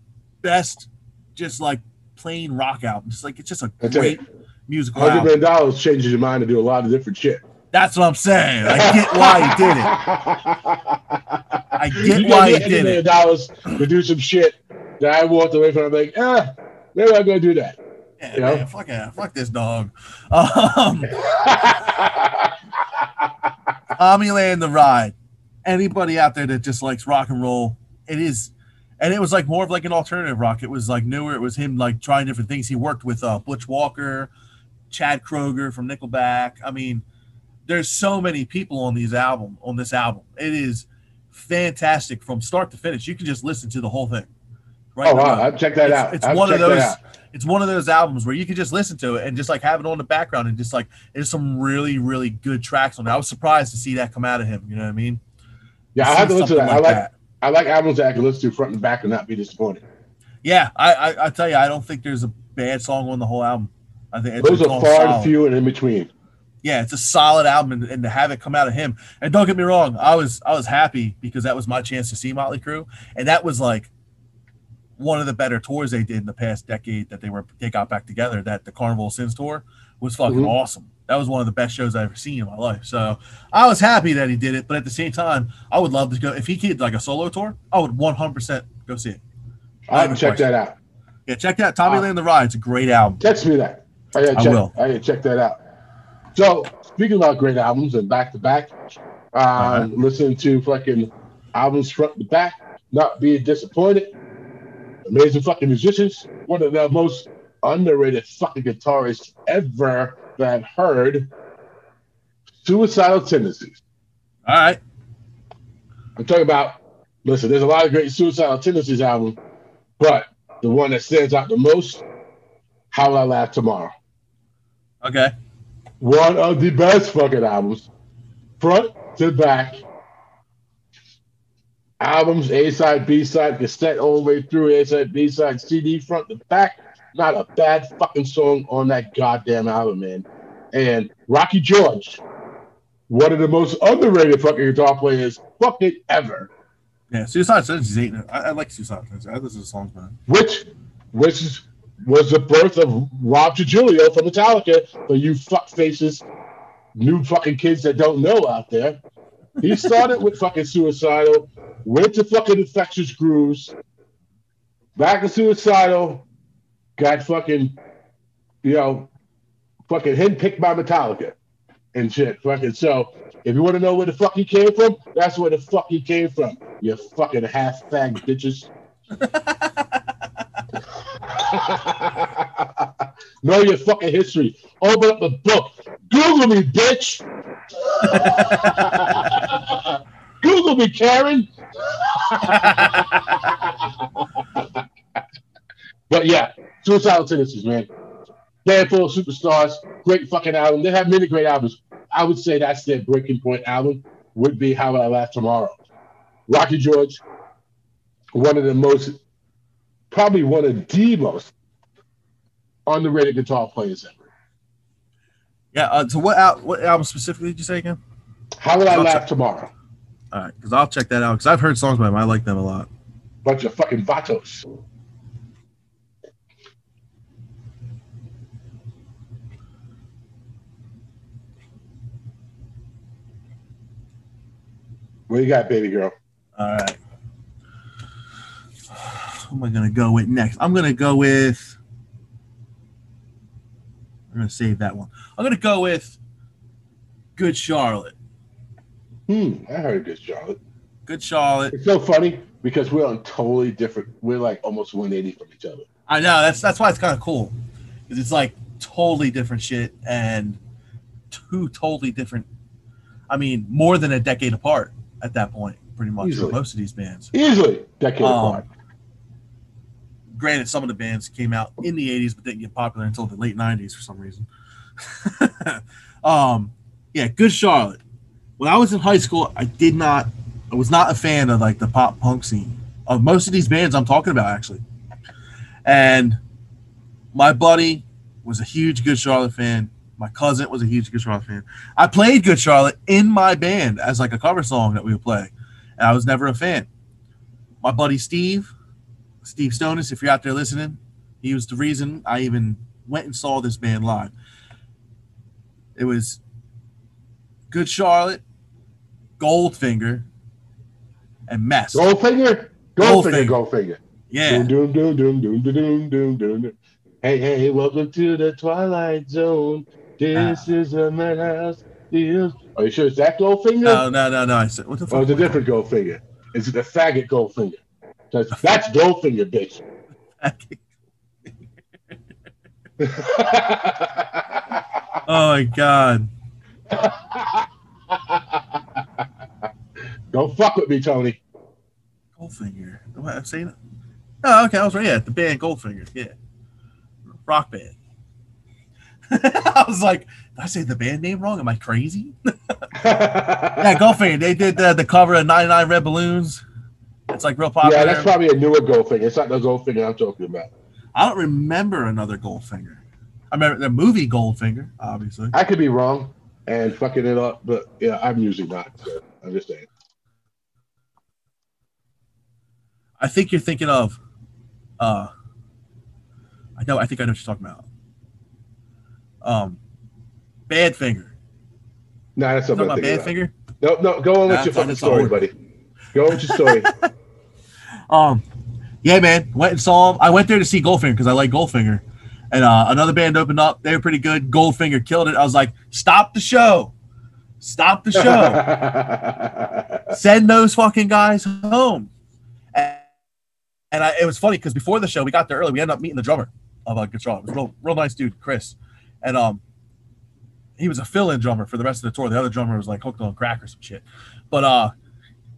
best, just like plain rock albums. It's like it's just a you, great musical Hundred album. dollars changes your mind to do a lot of different shit. That's what I'm saying. I get why he did it. I get why he did it. million dollars to do some shit that I walked away from. I'm like, ah, maybe I'm gonna do that. Yeah, You know? man, fuck yeah, fuck this dog. Um, Tommyland the Ride. Anybody out there that just likes rock and roll, it is, and it was like more of like an alternative rock. It was like newer. It was him like trying different things. He worked with uh, Butch Walker, Chad Kroeger from Nickelback. I mean, there's so many people on these album on this album. It is fantastic from start to finish. You can just listen to the whole thing. Right. Oh wow. I'll check that It's- out. it's I'll one of those- It's one of those albums where you can just listen to it and just like have it on the background and just like there's some really really good tracks on it. I was surprised to see that come out of him. You know what I mean? Yeah, I have to listen to that. I like I like albums that I can listen to front and back and not be disappointed. Yeah, I, I I tell you, I don't think there's a bad song on the whole album. I think Those are far and few and in between. Yeah, it's a solid album, and, and to have it come out of him. And don't get me wrong, I was I was happy because that was my chance to see Motley Crue, and that was like one of the better tours they did in the past decade that they were they got back together. That the Carnival of Sins tour was fucking Mhm. awesome. That was one of the best shows I've ever seen in my life. So I was happy that he did it, but at the same time, I would love to go if he did like a solo tour. I would 100 percent go see it. I'll have to check that out. Yeah, check that out Tommy Uh, Land the Ride. It's a great album. Text me that. I gotta I check. will. I gotta check that out. So speaking about great albums and back to back, um, listening to fucking albums front to back, not being disappointed. Amazing fucking musicians. One of the most underrated fucking guitarists ever that heard. Suicidal tendencies. All right. I'm talking about. Listen, there's a lot of great Suicidal Tendencies albums, but the one that stands out the most, How Will I Laugh Tomorrow. Okay. one of the best fucking albums, front to back. Albums, A side, B side, cassette all the way through, A side, B side, CD front to back. Not a bad fucking song on that goddamn album, man. And Rocky George, one of the most underrated fucking guitar players fucking ever. Yeah, Suicide. I, I like Suicide Tendencies. I listen to songs, man. which which is, was the birth of Rob Trujillo from Metallica for you fuck faces, new fucking kids that don't know out there. He started with fucking suicidal, went to fucking infectious grooves, back to suicidal, got fucking, you know, fucking handpicked by Metallica and shit. Fucking so if you want to know where the fuck he came from, that's where the fuck he came from. You fucking half fag bitches. know your fucking history. Open up a book. Google me, bitch. Google me, Karen. but yeah, Suicidal Tendencies, man. Band full of superstars. Great fucking album. They have many great albums. I would say that's their breaking point album. Would be How Will I Laugh Tomorrow. Rocky George, one of the most, probably one of the most underrated guitar players ever. Yeah. Uh, so what al- what album specifically did you say again? How Will I I'll Laugh check- Tomorrow? All right, because I'll check that out because I've heard songs by them. I like them a lot. Bunch of fucking vatos. What you got, baby girl? All right. Who am I gonna go with next? I'm gonna go with. I'm gonna save that one. I'm gonna go with Good Charlotte. Hmm, I heard Good Charlotte. Good Charlotte. It's so funny because we're on totally different. We're like almost 180 from each other. I know that's that's why it's kind of cool because it's like totally different shit and two totally different. I mean, more than a decade apart at that point, pretty much Easily. most of these bands. Easily decade Um, apart. Granted, some of the bands came out in the '80s but didn't get popular until the late '90s for some reason. um, yeah, Good Charlotte. When I was in high school, I did not, I was not a fan of like the pop punk scene of most of these bands I'm talking about actually. And my buddy was a huge Good Charlotte fan. My cousin was a huge Good Charlotte fan. I played Good Charlotte in my band as like a cover song that we would play, and I was never a fan. My buddy Steve, Steve Stonis, if you're out there listening, he was the reason I even went and saw this band live. It was Good Charlotte, Goldfinger, and Mess. Goldfinger, Goldfinger, Goldfinger. Goldfinger. Yeah. Doom, doom, doom, doom, doom, doom, doom, doom. Hey, hey, welcome to the Twilight Zone. This Ah. is a madhouse. Are you sure it's that Goldfinger? no, no, no, no. I said, what the fuck? is it a different Goldfinger? Is it the faggot Goldfinger? That's, that's Goldfinger, bitch. oh my god. Don't fuck with me, Tony. Goldfinger. Am I saying it? Oh, okay. I was right. Yeah, the band Goldfinger. Yeah, rock band. I was like, did I say the band name wrong? Am I crazy? yeah, Goldfinger. They did the, the cover of 99 Red Balloons. It's like real popular. Yeah, that's probably a newer Goldfinger. It's not the Goldfinger I'm talking about. I don't remember another Goldfinger. I remember the movie Goldfinger, obviously. I could be wrong and fucking it up, but yeah, I'm usually not. So I'm just saying. I think you're thinking of. Uh, I know. I think I know what you're talking about. Um, Badfinger. Nah, that's not my what about I'm thinking Badfinger? about. No, no, go on with Nah, your fucking story, buddy. Go on with your story. Um, yeah, man. Went and saw him. I went there to see Goldfinger because I like Goldfinger, and uh, another band opened up. They were pretty good. Goldfinger killed it. I was like, stop the show, stop the show, send those fucking guys home. And, and I, it was funny because before the show, we got there early. We ended up meeting the drummer of a guitar. It was real, real nice dude, Chris, and um, he was a fill-in drummer for the rest of the tour. The other drummer was like hooked on crack or some shit, but uh.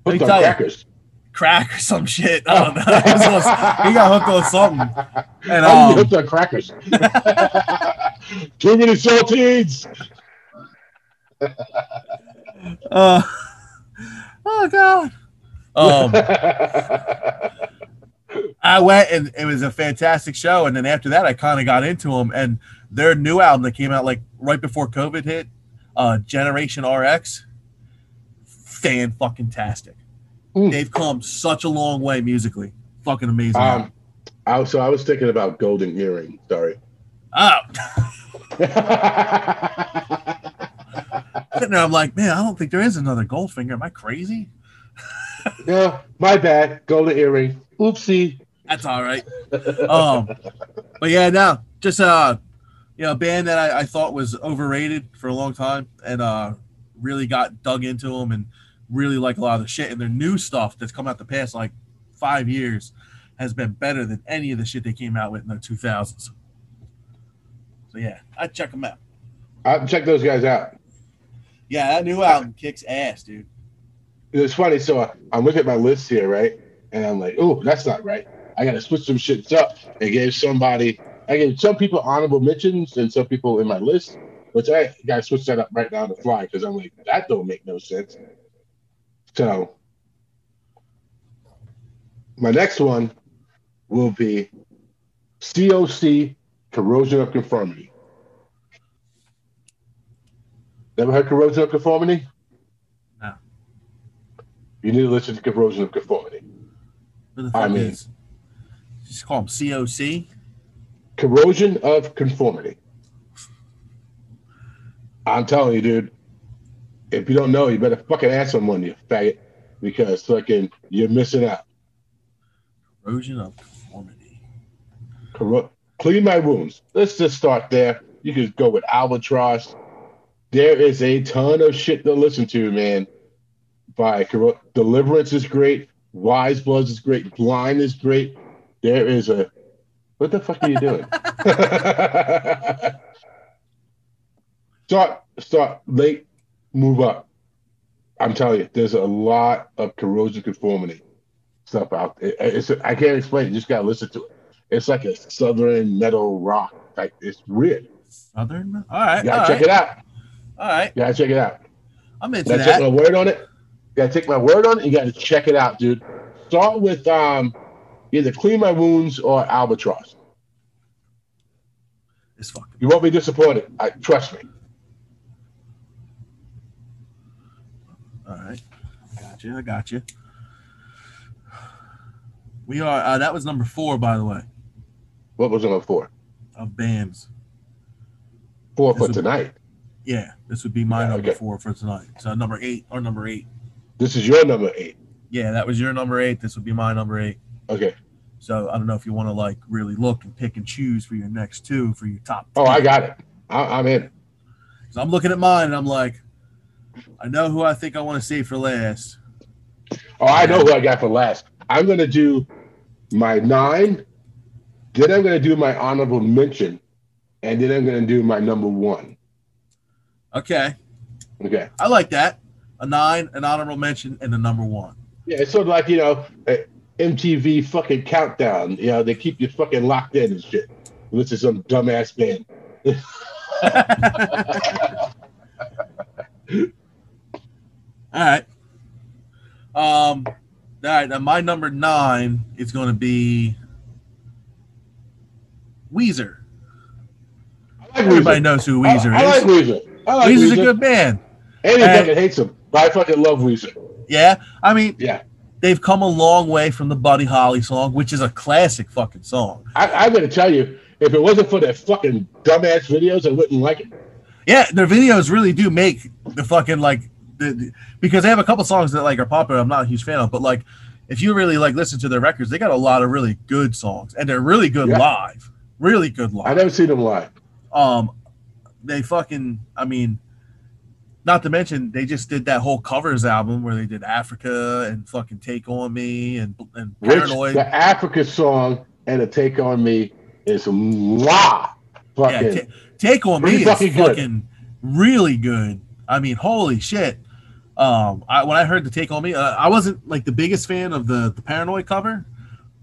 Hooked on tell you, crackers. crack or some shit. I don't know. He, was he got hooked on something. And um, hooked on crackers? Too many saltines. uh, oh god. Um, I went and it was a fantastic show. And then after that, I kind of got into him And their new album that came out like right before COVID hit, uh, Generation RX, fan fucking tastic. Mm. They've come such a long way musically. Fucking amazing. um, I, so I was thinking about golden earring. Sorry. oh, sitting there, I'm like, man, I don't think there is another Goldfinger. Am I crazy? no, my bad. Golden earring. Oopsie. That's all right. Um, but yeah, no, just uh, you know, a band that I, I thought was overrated for a long time, and uh, really got dug into them, and really like a lot of the shit. And their new stuff that's come out the past like five years has been better than any of the shit they came out with in the 2000s. So yeah, I check them out. I'll check those guys out. Yeah, that new album kicks ass, dude. It's funny. So I'm looking at my list here, right? And I'm like, oh, that's not right. I got to switch some shits up. I gave somebody, I gave some people honorable mentions and some people in my list, which I got to switch that up right now to fly because I'm like, that don't make no sense. So my next one will be COC Corrosion of Conformity. Never heard Corrosion of Conformity? No. You need to listen to Corrosion of Conformity. What the I fuck mean- is? Just call them COC. Corrosion of Conformity. I'm telling you, dude. If you don't know, you better fucking ask someone, you faggot, because fucking you're missing out. Corrosion of conformity. Corro- Clean my wounds. Let's just start there. You could go with Albatross. There is a ton of shit to listen to, man. By Corro- Deliverance is great. Wise Bloods is great. Blind is great. There is a. What the fuck are you doing? start, start late, move up. I'm telling you, there's a lot of corrosion conformity stuff out there. It's I can't explain. it. You just gotta listen to it. It's like a southern metal rock. Like it's weird. Southern. All right. You gotta check right, it out. All right. You gotta check it out. I'm into You gotta take my word on it. You gotta take my word on it. You gotta check it out, dude. Start with um either Clean My Wounds or Albatross. It's fucking. You won't be disappointed. I trust me. All right. Got you. I got you. We are. Uh, that was number four, by the way, What was number four? of bands. Four for This would- tonight. Yeah, this would be my Yeah, number okay. four for tonight. So number eight or number eight. This is your number eight. Yeah, that was your number eight. This would be my number eight. Okay. So I don't know if you want to like really look and pick and choose for your next two for your top. Oh, I got it. I, I'm in. So I'm looking at mine and I'm like, I know who I think I want to save for last. Oh, I know who I got for last. I'm gonna do my nine, then I'm gonna do my honorable mention, and then I'm gonna do my number one. Okay, Okay. I like that. a nine, an honorable mention, and a number one. Yeah, it's sort of like you know, uh, MTV fucking countdown. You know, they keep you fucking locked in and shit. This is some dumbass band. All right. Um, all right. Now my number nine is going to be Weezer. I like Everybody Weezer. knows who I, Weezer I like is. Weezer. I like Weezer's Weezer. a good band. And- fucking hates him, but I fucking love Weezer. Yeah. I mean, Yeah, they've come a long way from the Buddy Holly song, which is a classic fucking song. I, I'm gonna tell you, if it wasn't for their fucking dumbass videos, I wouldn't like it. Yeah, their videos really do make the fucking like the, the- because they have a couple songs that like are popular. I'm not a huge fan of, but like if you really like listen to their records, they got a lot of really good songs, and they're really good Yeah. live. Really good live. I never seen them live. Um, they fucking. I mean, not to mention they just did that whole covers album where they did Africa and fucking Take on Me and and Which Paranoid. the Africa song and a Take on Me is mwah. Yeah, Fucking Take on Me Pretty is fucking fucking, good. really good. I mean, holy shit. Um, I, when I heard the Take on Me, uh, I wasn't like the biggest fan of the the Paranoid cover,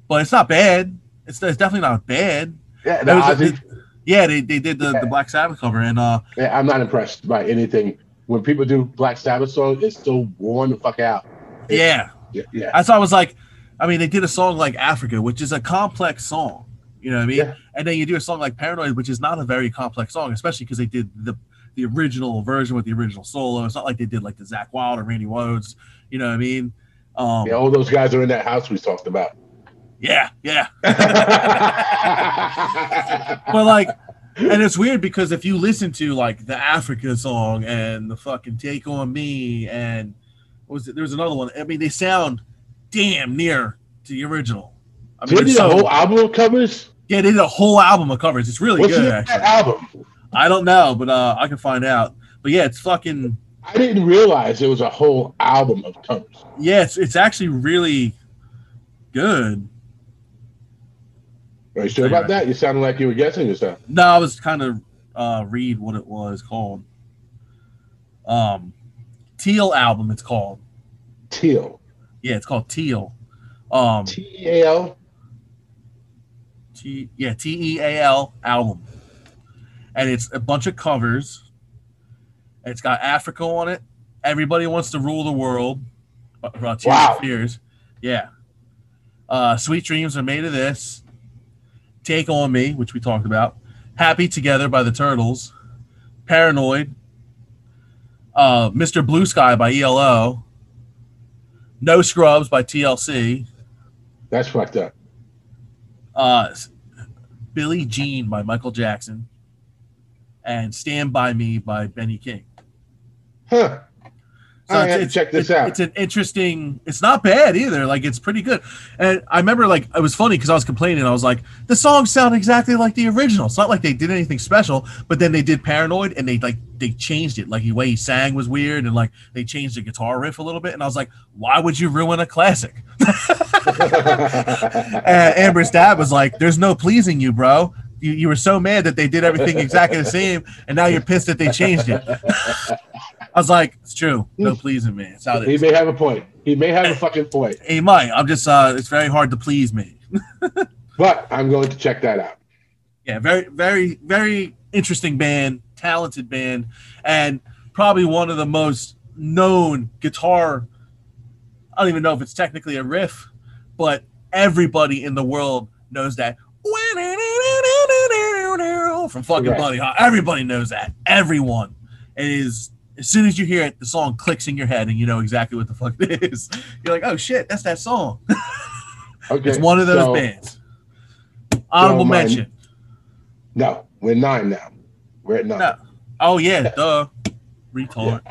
but it's not bad. It's, it's definitely not bad. yeah, the was a- Ozzy. Yeah, they, they did the, Yeah. the Black Sabbath cover, and uh, Yeah, I'm not impressed by anything. When people do Black Sabbath songs, it's so worn the fuck out. yeah, Yeah, yeah. I thought it was like, I mean, they did a song like Africa, which is a complex song. You know what I mean? Yeah. And then you do a song like Paranoid, which is not a very complex song, especially because they did the the original version with the original solo. It's not like they did like the Zakk Wylde or Randy Rhodes. You know what I mean? Um, yeah, all those guys are in that house we talked about. yeah, yeah. But like, and it's weird because if you listen to like the Africa song and the fucking Take on Me and what was it? There's another one. I mean, they sound damn near to the original. I mean, Did they're a so- whole album of covers? yeah, they did a whole album of covers. It's really What's good. in that Actually, album? I don't know, but uh, I can find out. But yeah, it's fucking I didn't realize it was a whole album of covers. yeah, it's it's actually really good. Are you sure about that? You sounded like you were guessing yourself. No, I was kind of uh read what it was called. Um, Teal album. It's called. Teal. Yeah, it's called Teal. Um, T E A L. T yeah T E A L album, and it's a bunch of covers. It's got Africa on it. Everybody wants to rule the world. Uh, Tears Wow. Fears. Yeah. Uh, Sweet dreams are made of this. Take on me, which we talked about. Happy together by the Turtles. Paranoid. Uh, Mr. Blue Sky by ELO. No Scrubs by TLC. That's fucked up. uh, Billie Jean by Michael Jackson, and Stand By Me by Benny King. Huh. So I to check this out. It's an interesting. It's not bad either. Like it's pretty good. And I remember like it was funny because I was complaining. I was like, the songs sound exactly like the original. It's not like they did anything special. But then they did Paranoid and they like they changed it. Like the way he sang was weird and like they changed the guitar riff a little bit. And I was like, why would you ruin a classic? And Amber's dad was like, "There's no pleasing you, bro. You, you were so mad that they did everything exactly the same, and now you're pissed that they changed it." I was like, "It's true. No pleasing me. It's how it he is. may have a point. He may have a fucking point. He might. I'm just. uh It's very hard to please me. But I'm going to check that out. Yeah, very, very, very interesting band, talented band, and probably one of the most known guitar. I don't even know if it's technically a riff, but everybody in the world knows that. From fucking Correct. Buddy Holly. Everybody knows that. Everyone. It is as soon as you hear it, the song clicks in your head and you know exactly what the fuck it is. You're like, oh shit, that's that song. Okay. It's one of those so- bands. Honorable mine- mention. No, we're nine now. We're at nine. No. Oh yeah, duh. Retard.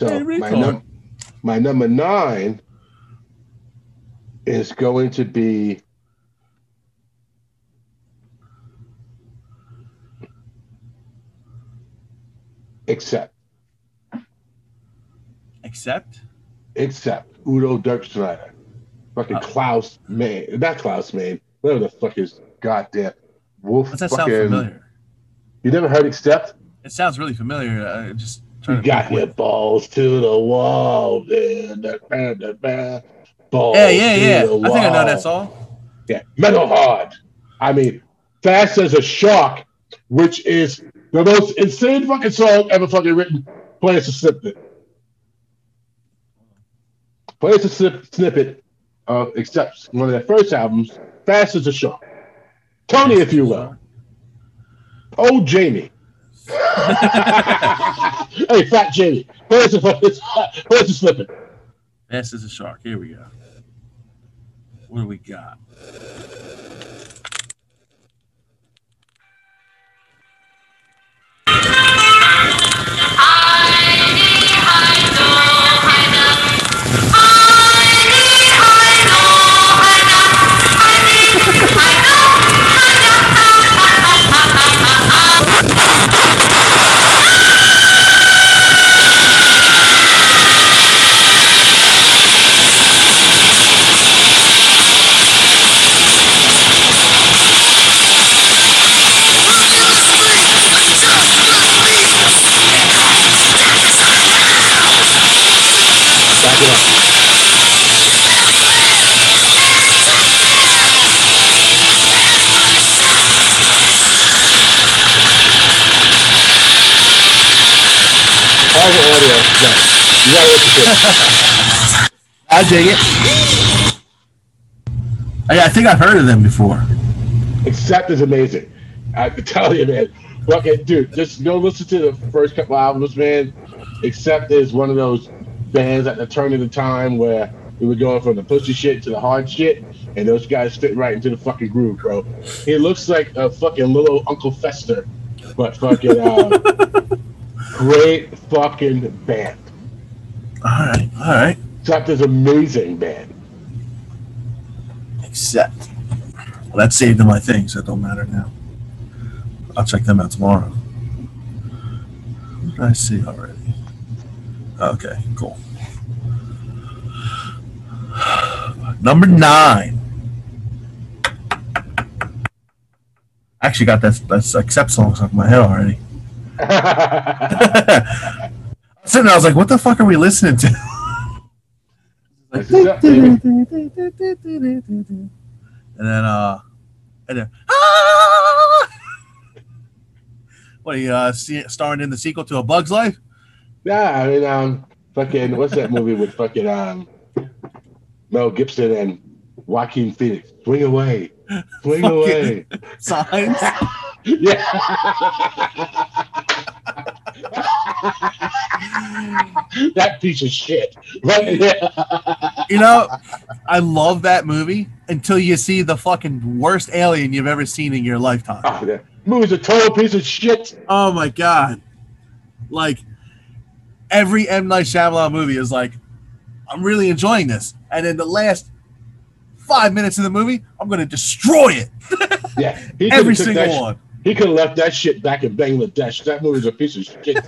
So Hey, my, num- my number nine is going to be Accept Accept Accept Udo Dirkschneider. Fucking Oh. Klaus man. Not Klaus man. Whatever the fuck is goddamn wolf that sound familiar? You never heard Accept? It sounds really familiar. Uh, just You got your balls to the wall. man. Balls Yeah, yeah, yeah. I think I know that song. Yeah, metal hard. I mean, fast as a shark, which is the most insane fucking song ever fucking written. Play us a snippet. Play us a snip- snippet of Accept one of their first albums, Fast as a Shark. Tony, if you will. Oh, Jamie. hey, Fat Jamie. A, play us a snippet. Fast as a shark. Here we go. What do we got? Audio. No. You gotta. I dig it. I, I think I've heard of them before. Accept is amazing. I can tell you, man. Fucking dude, just go listen to the first couple albums, man. Accept is one of those bands at the turn of the time where we were going from the pussy shit to the hard shit, and those guys fit right into the fucking groove, bro. He looks like a fucking little Uncle Fester, but fucking uh, great fucking band. All right, all right. Accept is amazing band. Except, well, that's saved in my thing, so it don't matter now. I'll check them out tomorrow. What did I see already? Okay, cool. Number nine. I actually got that that's accept song stuck in my head already. I was sitting there, I was like, what the fuck are we listening to? Accept, and then uh and then ah! what are you uh see, starring in the sequel to a bug's life Yeah, I mean, um, fucking, what's that movie with fucking um, Mel Gibson and Joaquin Phoenix? Swing away, swing away. signs Yeah. that piece of shit. Right? You know i love that movie until you see the fucking worst alien you've ever seen in your lifetime Oh, that movie's a total piece of shit. oh my god like every m night Shyamalan movie is like i'm really enjoying this and in the last five minutes of the movie i'm gonna destroy it Yeah, every single one He could have left that shit back in Bangladesh. That movie's a piece of shit.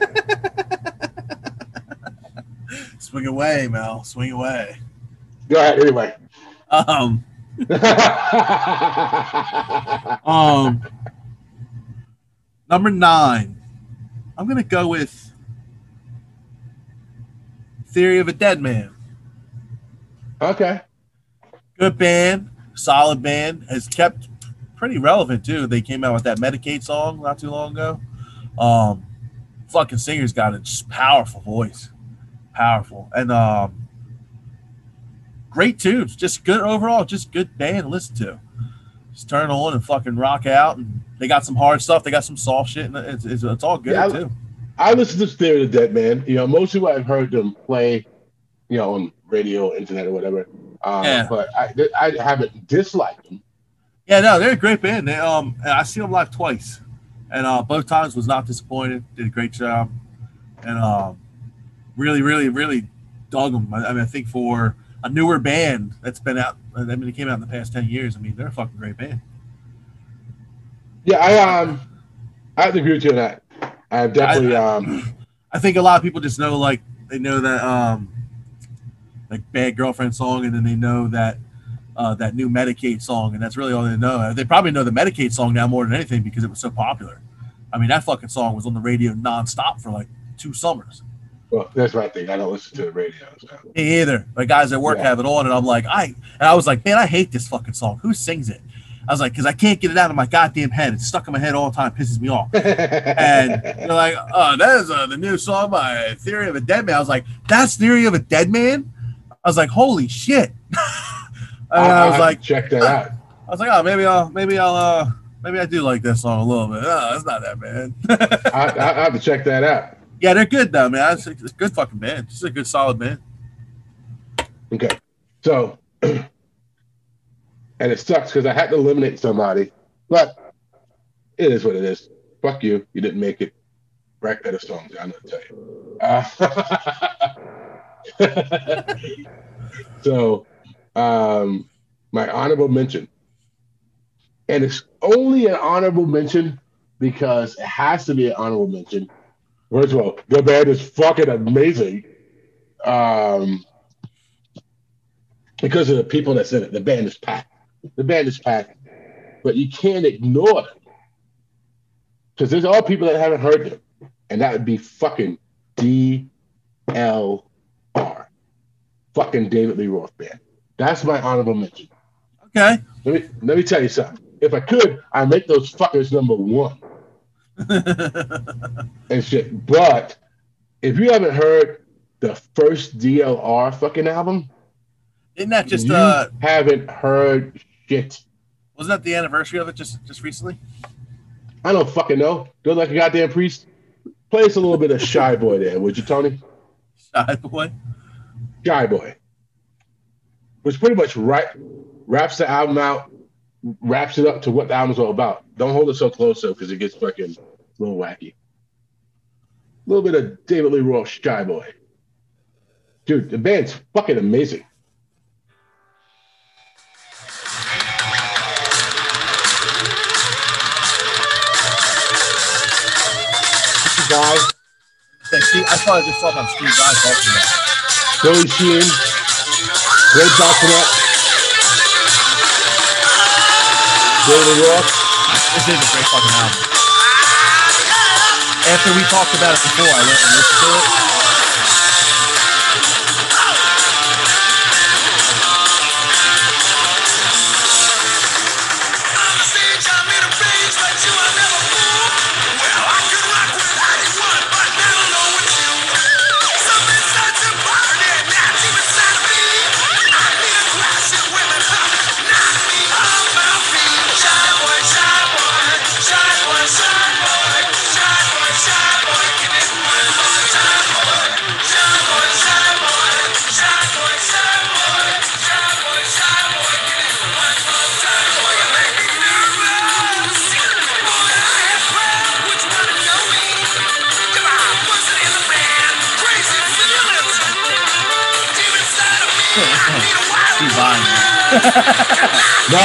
swing away mel swing away Go ahead, anyway. um Um, number nine. I'm gonna go with Theory of a Dead Man. okay. Good band, solid band, has kept pretty relevant too. They came out with that Medicate song not too long ago. Um, fucking singer's got a powerful voice, powerful, and um, great tunes. Just good overall, just good band to listen to. Just turn on and fucking rock out. And they got some hard stuff. They got some soft shit, and it's, it's, it's all good Yeah, I- too. I listen to Spirit of Dead Man. You know, mostly what I've heard them play, you know, on radio, internet, or whatever. Um, Yeah. But I, I haven't disliked them. Yeah, no, they're a great band. They um, I see them live twice, and uh, both times was not disappointed. Did a great job, and um, really, really, really dug them. I, I mean, I think for a newer band that's been out, I mean, it came out in the past ten years. I mean, they're a fucking great band. Yeah, I um, I have to agree with you on that. I definitely um, I think a lot of people just know like they know that um, like bad girlfriend song, and then they know that uh, that new Medicate song, and that's really all they know. They probably know the Medicate song now more than anything because it was so popular. I mean, that fucking song was on the radio nonstop for like two summers. Well, that's my thing. I don't listen to the radio. So. Me either. My guys at work Yeah. have it on, and I'm like, I and I was like, man, I hate this fucking song. Who sings it? I was like, because I can't get it out of my goddamn head. It's stuck in my head all the time. Pisses me off. And they're like, oh, that is uh, the new song by Theory of a Dead Man. I was like, that's Theory of a Dead Man. I was like, holy shit. and I I'll was like, check that out. I was like, oh, maybe I'll, maybe I'll, uh, maybe I do like this song a little bit. Oh, it's not that bad. I, I, I have to check that out. yeah, they're good though, man. It's a, it's a good fucking band. It's a good, solid band. Okay. So, and it sucks because I had to eliminate somebody, but it is what it is. Fuck you. You didn't make it. Write better songs. I'm to tell you. Uh, so, um, my honorable mention. And it's only an honorable mention because it has to be an honorable mention. First of all, the band is fucking amazing. Um, because of the people that's in it. The band is packed. The band is packed, but you can't ignore them because there's all people that haven't heard them, and that would be fucking DLR, fucking David Lee Roth band. That's my honorable mention. Okay. Let me let me tell you something. If I could, I'd make those fuckers number one and shit. But if you haven't heard the first DLR fucking album, Isn't that just you uh haven't heard shit. wasn't that the anniversary of it just just recently? I don't fucking know. Do like a goddamn priest. Play us a little bit of Shy Boy there, would you, Tony? Shy boy. Shy Boy. Which pretty much right, wraps the album out, wraps it up to what the album's all about. Don't hold it so close though, because it gets fucking a little wacky. A little bit of David Lee Roth, Shy Boy. Dude, the band's fucking amazing. Guy, I thought I just saw on Steve Vai talking about. Billy Sheehan, Red Bottomet, David Roth. This is a great fucking album. After we talked about it before, I went and listened to it. No,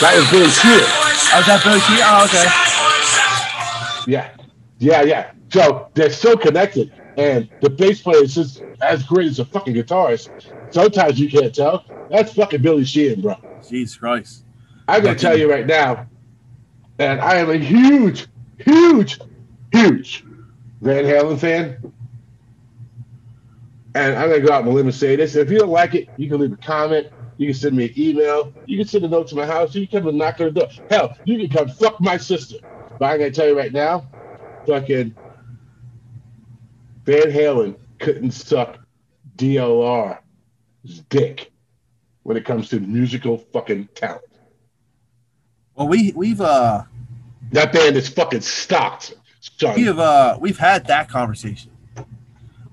that was Billy Sheehan. Oh, is that Billy Sheehan? Oh, okay. Yeah, yeah, yeah. So they're so connected, and the bass player is just as great as a fucking guitarist. Sometimes you can't tell. That's fucking Billy Sheehan, bro. Jesus Christ. I'm gonna tell you right now, and I am a huge, huge, huge Van Halen fan. And I'm gonna go out on a limb and say this: if you don't like it, you can leave a comment. You can send me an email. You can send a note to my house. You can come and knock on the door. Hell, you can come fuck my sister. But I'm gonna tell you right now, fucking Van Halen couldn't suck DLR's dick when it comes to musical fucking talent. Well, we we've uh That band is fucking stocked, son. we have uh we've had that conversation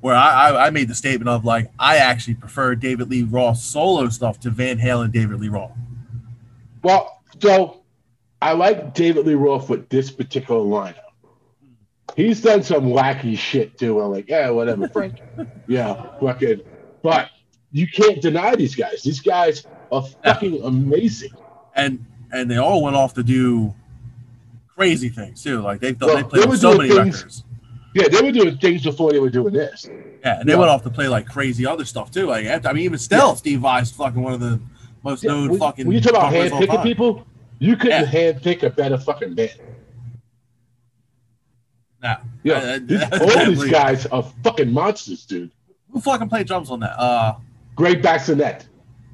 where I, I I made the statement of like I actually prefer David Lee Roth solo stuff to Van Halen David Lee Roth. Well, so I like David Lee Roth with this particular lineup. He's done some wacky shit too. I'm like, yeah, whatever, Frank. yeah, fucking. But you can't deny these guys. These guys are fucking amazing. and and they all went off to do crazy things too. Like they've done, Well, they played they on so many things- records. Yeah, they were doing things before they were doing this. Yeah, and they Yeah. went off to play like crazy other stuff too. Like I mean, even still, Steve Vai's fucking one of the most Yeah, known when, fucking. when you talk about hand picking people, you couldn't Yeah. hand pick a better fucking band. Nah. Yeah, all these guys are fucking monsters, dude. Who fucking played drums on that? Uh, Gregg Bissonette.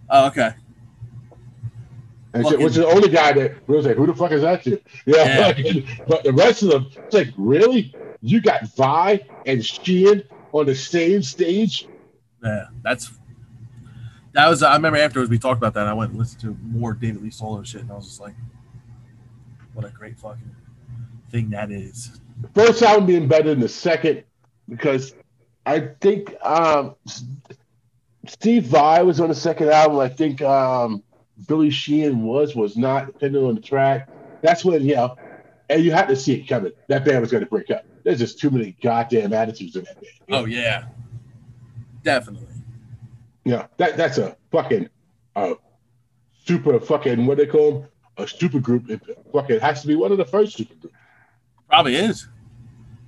oh, okay. Fucking- which is the only guy that was like, who the fuck is that dude? Yeah, Yeah. fucking- but the rest of them, it's like, really? You got Vai and Sheehan on the same stage? Yeah, that's that was. I remember afterwards we talked about that. I went and listened to more David Lee solo shit, and I was just like, "What a great fucking thing that is." The first album being better than the second because I think um, Steve Vai was on the second album. I think um, Billy Sheehan was was not, depending on the track. That's when you know, and you had to see it coming. That band was going to break up. There's just too many goddamn attitudes in that band. Oh yeah, definitely. Yeah, that that's a fucking uh, super fucking what they call them a super group. It fucking has to be one of the first super groups. Probably is.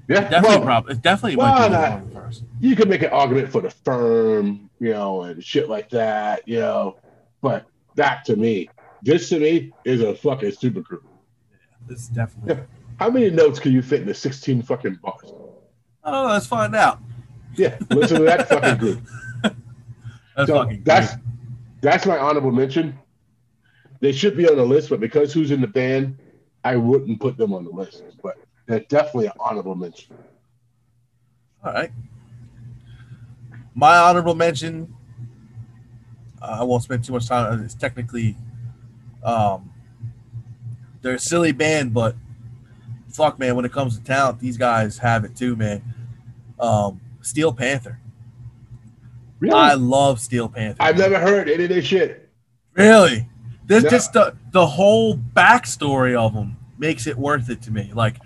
Yeah, Definitely, well, prob- it definitely well, be not- one of the first. you could make an argument for the firm, you know, and shit like that, you know. But that to me, this to me is a fucking super group. Yeah, It's definitely. Yeah. How many notes can you fit in the 16 fucking bars? Oh. Let's find out. Yeah, listen to that fucking group. That's So fucking. that's great. that's my honorable mention. They should be on the list, but because who's in the band, I wouldn't put them on the list. But they're definitely an honorable mention. all right. My honorable mention. Uh, I won't spend too much time. It's technically, um, they're a silly band, but fuck, man, when it comes to talent, these guys have it too, man. Um, Steel Panther. Really? I love Steel Panther. I've never heard any of this shit. Really? This No. just the the whole backstory of them makes it worth it to me. Like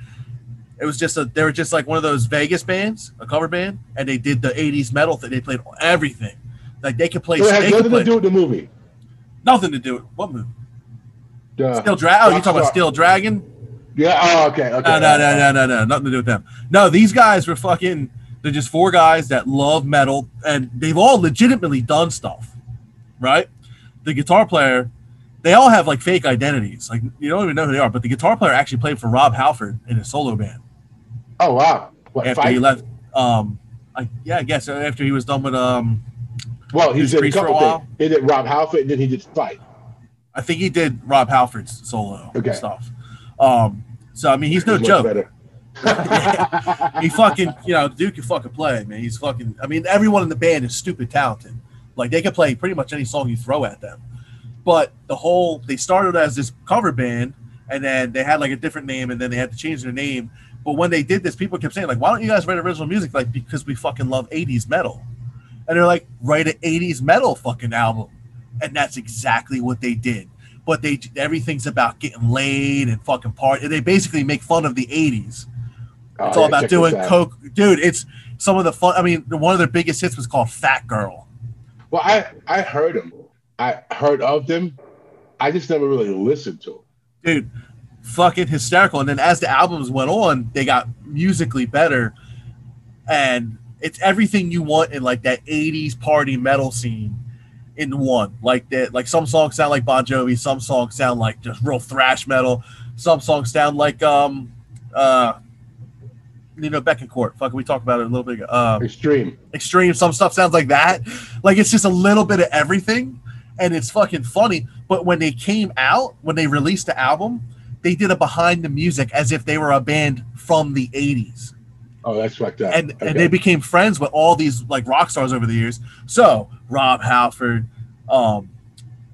it was just a they were just like one of those Vegas bands, a cover band, and they did the '80s metal thing. They played everything. Like they could play. So it has nothing to do with the movie. nothing to do with what movie? The- Steel Dragon. Oh, you talking about. Steel Dragon? Yeah. Oh, okay. Okay. No, no, no, no, no, no. Nothing to do with them. No, these guys were fucking. They're just four guys that love metal, and they've all legitimately done stuff, right? The guitar player, they all have like fake identities. Like you don't even know who they are. But the guitar player actually played for Rob Halford in a solo band Oh wow. What, after fight? he left. Um, I, yeah, I guess after he was done with um, Well, he did Priest for a couple while? things. He did Rob Halford, and then he did Fight. I think he did Rob Halford's solo Okay. stuff. Um, so I mean, he's no joke. he fucking, you know, Duke can fucking play, man. He's fucking. I mean, everyone in the band is stupid talented. Like they can play pretty much any song you throw at them. But the whole they started as this cover band, and then they had like a different name, and then they had to change their name. But when they did this, people kept saying like, "Why don't you guys write original music?" Like because we fucking love '80s metal, and they're like, "Write an '80s metal fucking album," and that's exactly what they did. But they everything's about getting laid and fucking party. They basically make fun of the '80s. Oh, It's all yeah, about doing coke, dude. It's some of the fun. I mean, one of their biggest hits was called "Fat Girl." Well, I I heard them. I heard of them. I just never really listened to them. dude fucking hysterical and then as the albums went on they got musically better and it's everything you want in like that 80s party metal scene in one like that like some songs sound like bon jovi some songs sound like just real thrash metal some songs sound like um uh you know Bettencourt fucking we talked about it a little bit ago uh, Extreme. extreme. Some stuff sounds like that. Like it's just a little bit of everything, and it's fucking funny. But when they came out, when they released the album, they did a behind the music as if they were a band from the '80s, Oh, that's fucked up. and Okay. and they became friends with all these like rock stars over the years. So Rob Halford, um,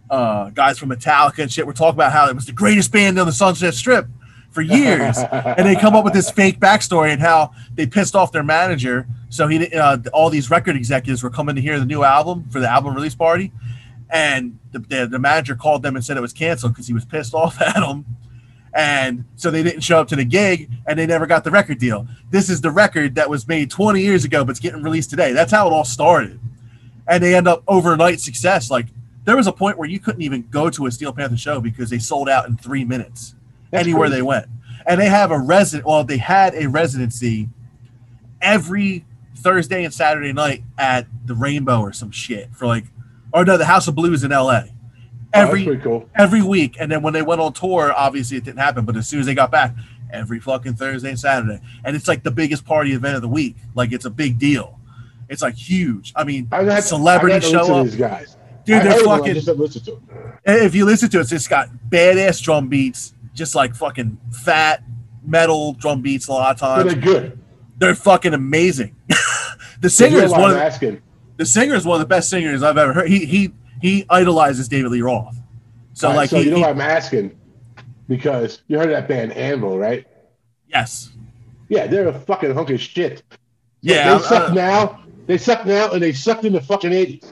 uh, guys from Metallica and shit, were talking about how it was the greatest band on the Sunset Strip for years and they come up with this fake backstory and how they pissed off their manager. So he, uh, all these record executives were coming to hear the new album for the album release party, and the, the, the manager called them and said it was canceled because he was pissed off at them. And so they didn't show up to the gig, and they never got the record deal. This is the record that was made 20 years ago, but it's getting released today. That's how it all started. And they end up overnight success. Like there was a point where you couldn't even go to a Steel Panther show because they sold out in three minutes That's anywhere crazy. they went. And they have a resident. Well, they had a residency every Thursday and Saturday night at the Rainbow or some shit for like, or no, the House of Blues in L.A. Oh, Every pretty cool. every week, and then when they went on tour, obviously it didn't happen. But as soon as they got back, every fucking Thursday and Saturday, and it's like the biggest party event of the week. Like it's a big deal. It's like huge. I mean, I got celebrities I got show up. these guys. Dude, they're fucking. If you listen to it, it's just got badass drum beats, just like fucking fat metal drum beats. A lot of times, they're good. they're fucking amazing. the singer is one of asking. the singer is one of the best singers I've ever heard. He he he idolizes David Lee Roth. So right, like so he, you know he- why I'm asking? Because you heard of that band Anvil, right? yes, Yeah, they're a fucking hunk of shit. Yeah, they suck uh, now. They suck now, and they sucked in the fucking eighties.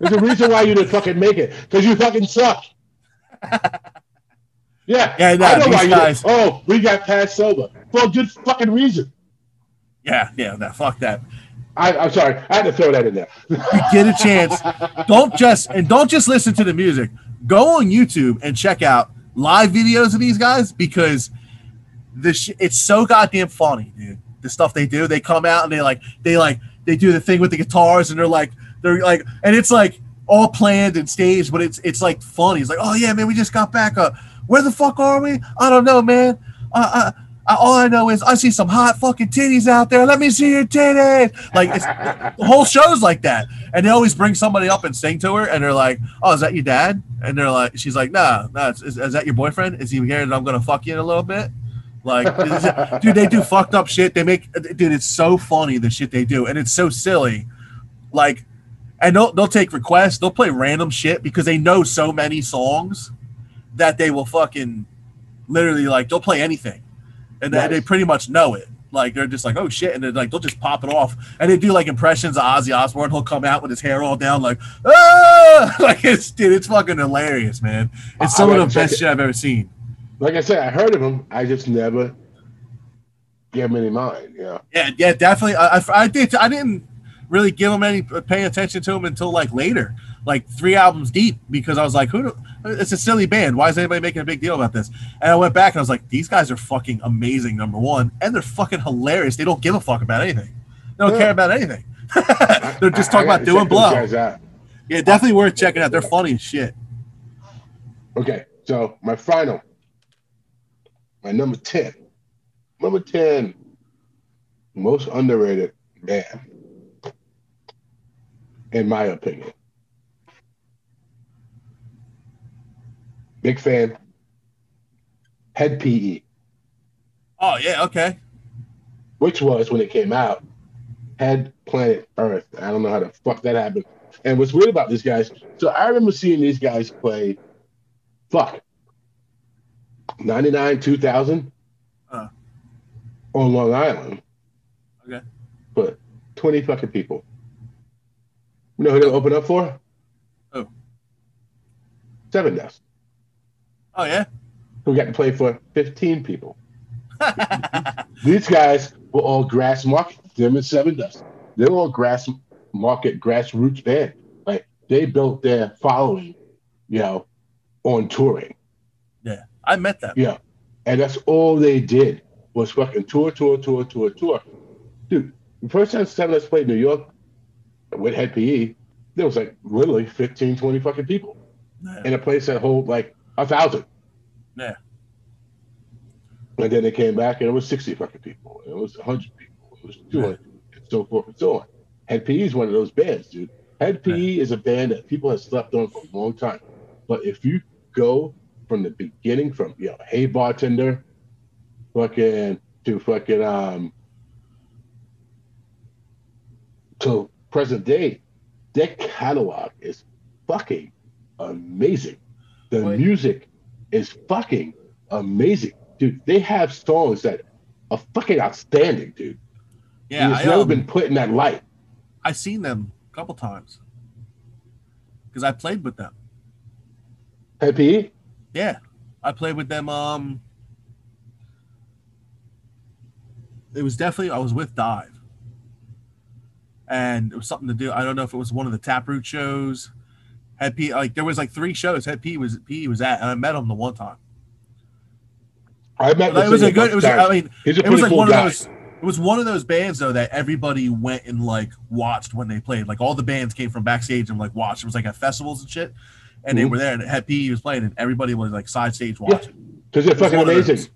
There's a reason why you didn't fucking make it, because you fucking suck. Yeah, Yeah, no, I know these why you. guys- Did. Oh, we got past sober for a good fucking reason. yeah, yeah. That fuck that. I, I'm sorry, I had to throw that in there. You get a chance. don't just and don't just listen to the music. Go on YouTube and check out live videos of these guys because this sh- it's so goddamn funny, dude. The stuff they do, they come out and they like they like they do the thing with the guitars and they're like they're like and it's like all planned and staged, but it's it's like funny. It's like, oh yeah, man, we just got back. Uh, where the fuck are we? I don't know, man. Uh, all I know is I see some hot fucking titties out there. Let me see your titties. Like it's, the whole show's like that, and they always bring somebody up and sing to her, and they're like, "Oh, is that your dad?" And they're like, "She's like, nah, nah. Is, is that your boyfriend? Is he here And I'm gonna fuck you in a little bit?" Like, dude, they do fucked up shit. They make, dude, it's so funny the shit they do, and it's so silly. Like, and they'll they'll take requests. They'll play random shit because they know so many songs that they will fucking literally like they'll play anything, and they, Nice. they pretty much know it. Like they're just like, oh shit, and they're like they'll just pop it off, and they do like impressions of Ozzy Osbourne. He'll come out with his hair all down, like ah, like it's dude, it's fucking hilarious, man. It's I- some of the best it. shit I've ever seen. Like I said, I heard of them. I just never gave them any mind. Know, Yeah, yeah, definitely. I, I, I did. I didn't really give him any uh, pay attention to him until like later, like three albums deep, because I was like, "Who? do- It's a silly band. Why is anybody making a big deal about this?" And I went back and I was like, "These guys are fucking amazing. Number one, and they're fucking hilarious. They don't give a fuck about anything. They don't Yeah. care about anything. they're just talking about doing blow. Yeah, definitely worth checking out. They're funny as shit. Okay, so my final, my number 10. Number 10, most underrated band, in my opinion. Big fan. Hed PE, Oh yeah, okay. which was when it came out, Head Planet Earth. I don't know how the fuck that happened. And what's weird about these guys, so I remember seeing these guys play, fuck, 99, 2000 Uh. on Long Island. Okay. But 20 fucking people. You know who they open up for? Who? Sevendust. Oh yeah. Who got to play for 15 people. These guys were all grass market. Them and Sevendust. They were all grass market, grassroots band. Like they built their following, you know, on touring. Yeah, I met them. Yeah. And that's all they did was fucking tour, tour, tour, tour, tour. Dude, the first time Seven played New York with Hed PE, there was like literally 15, 20 fucking people Yeah. in a place that hold like a thousand. Yeah. And then they came back and it was 60 fucking people. It was 100 people. It was 200, and so forth and so on. Hed PE is one of those bands, dude. Hed PE is a band that people have slept on for a long time. But if you go from the beginning, from, you know, Hey Bartender, fucking, to fucking, um, to present day, their catalog is fucking amazing. The Wait. music is fucking amazing, dude. They have songs that are fucking outstanding, dude. Yeah, it's I, never um, been put in that light. I've seen them a couple times because I played with them. Happy? Yeah, I played with them. Um, it was definitely I was with Dive, and it was something to do. I don't know if it was one of the Taproot shows. Head P like there was like three shows. Head P was P was at, and I met him the one time. I met it was a good. It was. I mean, it was like cool one guy. of those. It was one of those bands though that everybody went and like watched when they played. Like all the bands came from backstage and like watched. It was like at festivals and shit, and they Mhm. were there and Head P was playing, and everybody was like side stage Yeah. watching. Because they're It was fucking amazing. those.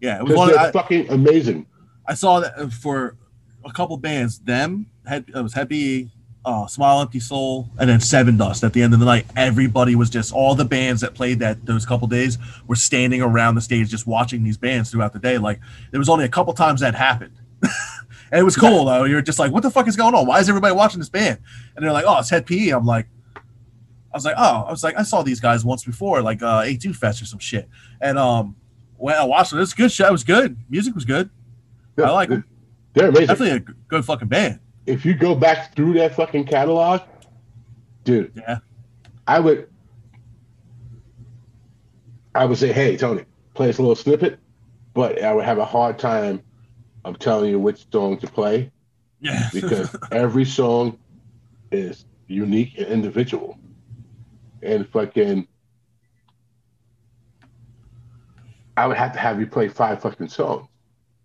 Yeah, it was one. they're I, fucking amazing. I saw that uh, for a couple bands. Them had it was Happy, uh, Smile Empty Soul, and then Sevendust. At the end of the night, everybody was just all the bands that played that those couple days were standing around the stage just watching these bands throughout the day. Like there was only a couple times that happened. and it was cool though. You're just like, what the fuck is going on? Why is everybody watching this band? And they're like, oh, it's Hed PE. I'm like, was like, oh, I was like, I saw these guys once before, like uh, A2 Fest or some shit. And um, when I watched it, it was good shit. It was good. Music was good. I like 'em. They're amazing. Definitely a good fucking band. If you go back through that fucking catalog, dude, Yeah. I would, I would say, hey Tony, play us a little snippet, but I would have a hard time of telling you which song to play Yeah. because every song is unique and individual, and fucking. I would have to have you play five fucking songs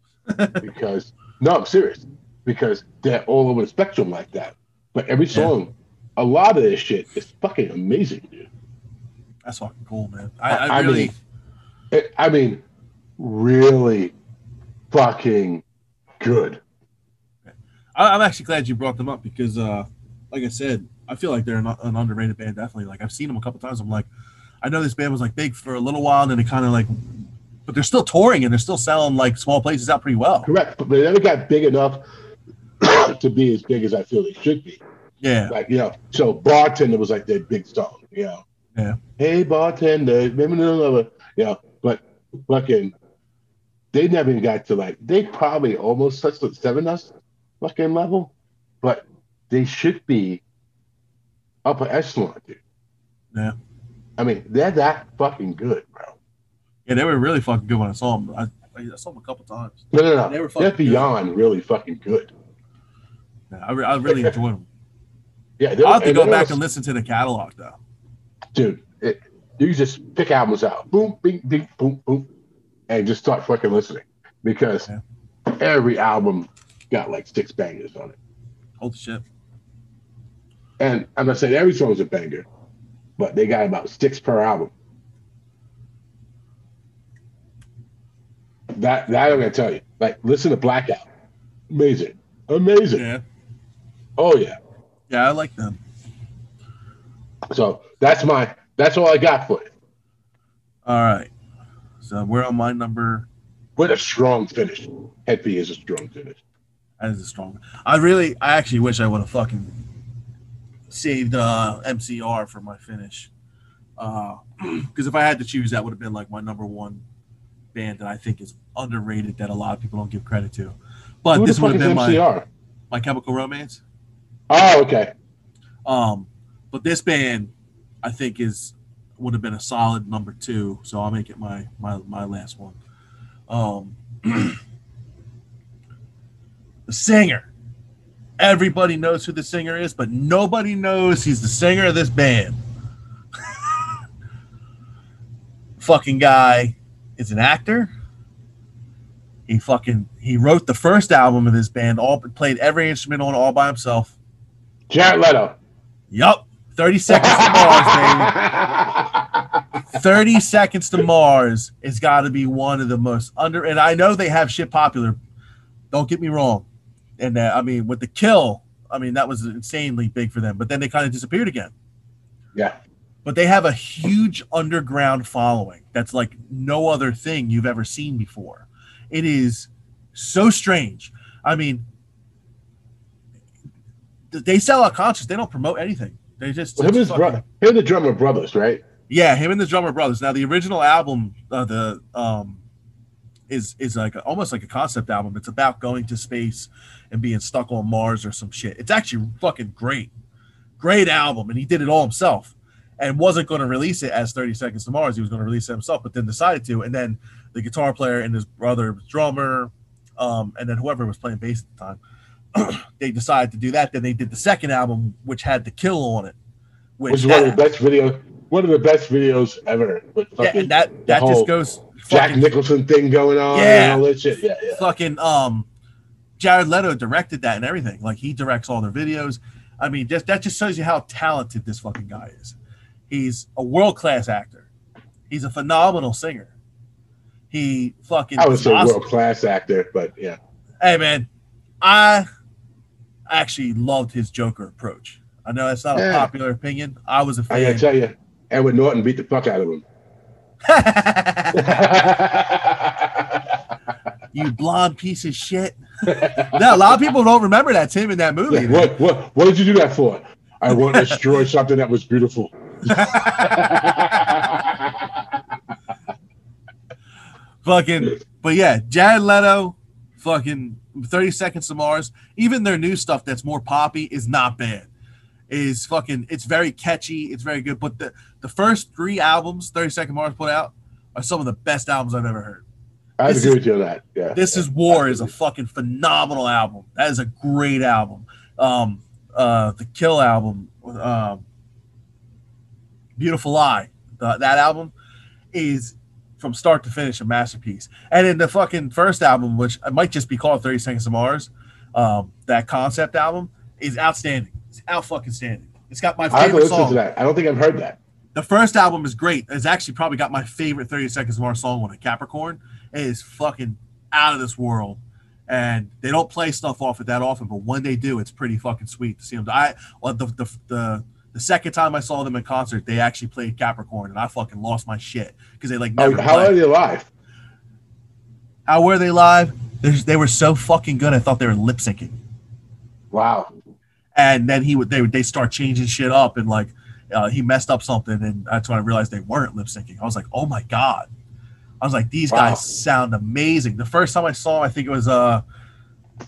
because no, I'm serious because they're all over the spectrum like that. But every song, a lot of this shit is fucking amazing, dude. That's fucking cool, man. I, I, I really, mean, It- I mean, really fucking good. I, I'm actually glad you brought them up because, uh, like I said, I feel like they're an, an underrated band. Definitely, like I've seen them a couple times. I'm like, I know this band was like big for a little while, and then it kind of like, but they're still touring and they're still selling like small places out pretty well. Correct, but they never got big enough to be as big as I feel they should be. Yeah, Like you know, so bartender was like their big song. You know, Yeah. Hey bartender, remember the lover. Know, but fucking, they never even got to like. They probably almost touched the seven us fucking level, but they should be upper echelon, dude. Yeah. I mean, they're that fucking good, bro. yeah, they were really fucking good when I saw them. I, I saw them a couple times. No, no, no. They were are fucking good. beyond really fucking good. Yeah, I, re- I really enjoyed them. Yeah, I'll have to go back also- and listen to the catalog though. dude, it, you just pick albums out, boom, bing, bing, boom, boom, and just start fucking listening because Yeah. every album got like six bangers on it. Holy shit. And I'm not saying every song's a banger, but they got about six per album. That that I'm gonna tell you. Like, listen to Blackout, amazing, amazing. Yeah, Oh yeah. yeah, I like them. So that's my that's all I got for it. All right, so we're on my number. With a strong finish. B is a strong finish. That is a strong. I really, I actually wish I would have fucking saved uh, MCR for my finish. Because if I had to choose, that would have been like my number one band that I think is underrated that a lot of people don't give credit to. But Who this would have been my, my Chemical Romance. Oh, okay. Um, but this band, I think, is would have been a solid number two. So I'll make it my my my last one. Um, the singer. Everybody knows who the singer is, but nobody knows he's the singer of this band. fucking guy is an actor. He fucking he wrote the first album of this band, all played every instrument on all by himself. Jared Leto. Yup. 30 seconds to Mars, baby. 30 seconds to Mars has got to be one of the most under and I know they have shit popular. Don't get me wrong. And uh, I mean with the kill, I mean that was insanely big for them, but then they kind of disappeared again. Yeah. But they have a huge underground following. That's like no other thing you've ever seen before. It is so strange. I mean, they sell out concerts. They don't promote anything. They just Well, him, and his brother, him and the drummer brothers, right? yeah, him and the drummer brothers. Now the original album, uh, the um, is is like a, almost like a concept album. It's about going to space and being stuck on Mars or some shit. It's actually fucking great, great album, and he did it all himself, and wasn't going to release it as Thirty Seconds to Mars. He was going to release it himself, but then decided to. And then the guitar player and his brother drummer, um, and then whoever was playing bass at the time, they decided to do that. Then they did the second album, which had the kill on it, which Which is one of the best video, one of the best videos ever. Yeah, and that that whole just goes Jack fucking, Nicholson thing going on Yeah. and all that shit. Yeah, yeah. fucking um Jared Leto directed that and everything. Like he directs all their videos. I mean, just that just shows you how talented this fucking guy is. He's a world class actor. He's a phenomenal singer. He fucking. I was awesome. world class actor, but yeah. Hey man, I actually loved his Joker approach. I know that's not a popular opinion. I was a I gotta fan. tell you, Edward Norton beat the fuck out of him. you blonde piece of shit. no, a lot of people don't remember that's him in that movie. Man. what what what did you do that for? I want to destroy something that was beautiful. fucking but yeah jared leto fucking 30 seconds to mars even their new stuff that's more poppy is not bad is fucking it's very catchy it's very good but the the first three albums 30 second mars put out are some of the best albums i've ever heard. I This agree is- with you on that. Yeah. this is war is a fucking phenomenal album. That is a great album. Um uh the kill album um beautiful lie the, that album is from start to finish a masterpiece. And in the fucking first album which might just be called 30 seconds to mars um that concept album is outstanding it's out fucking standing it's got my I have to favorite song to that. I don't think I've heard that. the first album is great. It's actually probably got my favorite 30 Seconds to Mars song on it, Capricorn. It is fucking out of this world. And they don't play stuff off it that often, but when they do, it's pretty fucking sweet to see them. I well, the, the the the second time I saw them in concert, they actually played Capricorn, and I fucking lost my shit because they like Oh, how play. are they live? How were they live? There's, they were so fucking good. I thought they were lip syncing. Wow. And then he would they would they start changing shit up and like uh, he messed up something and that's when I realized they weren't lip syncing. I was like, oh my god. I was like, these Wow. guys sound amazing. The first time I saw them, I think it was uh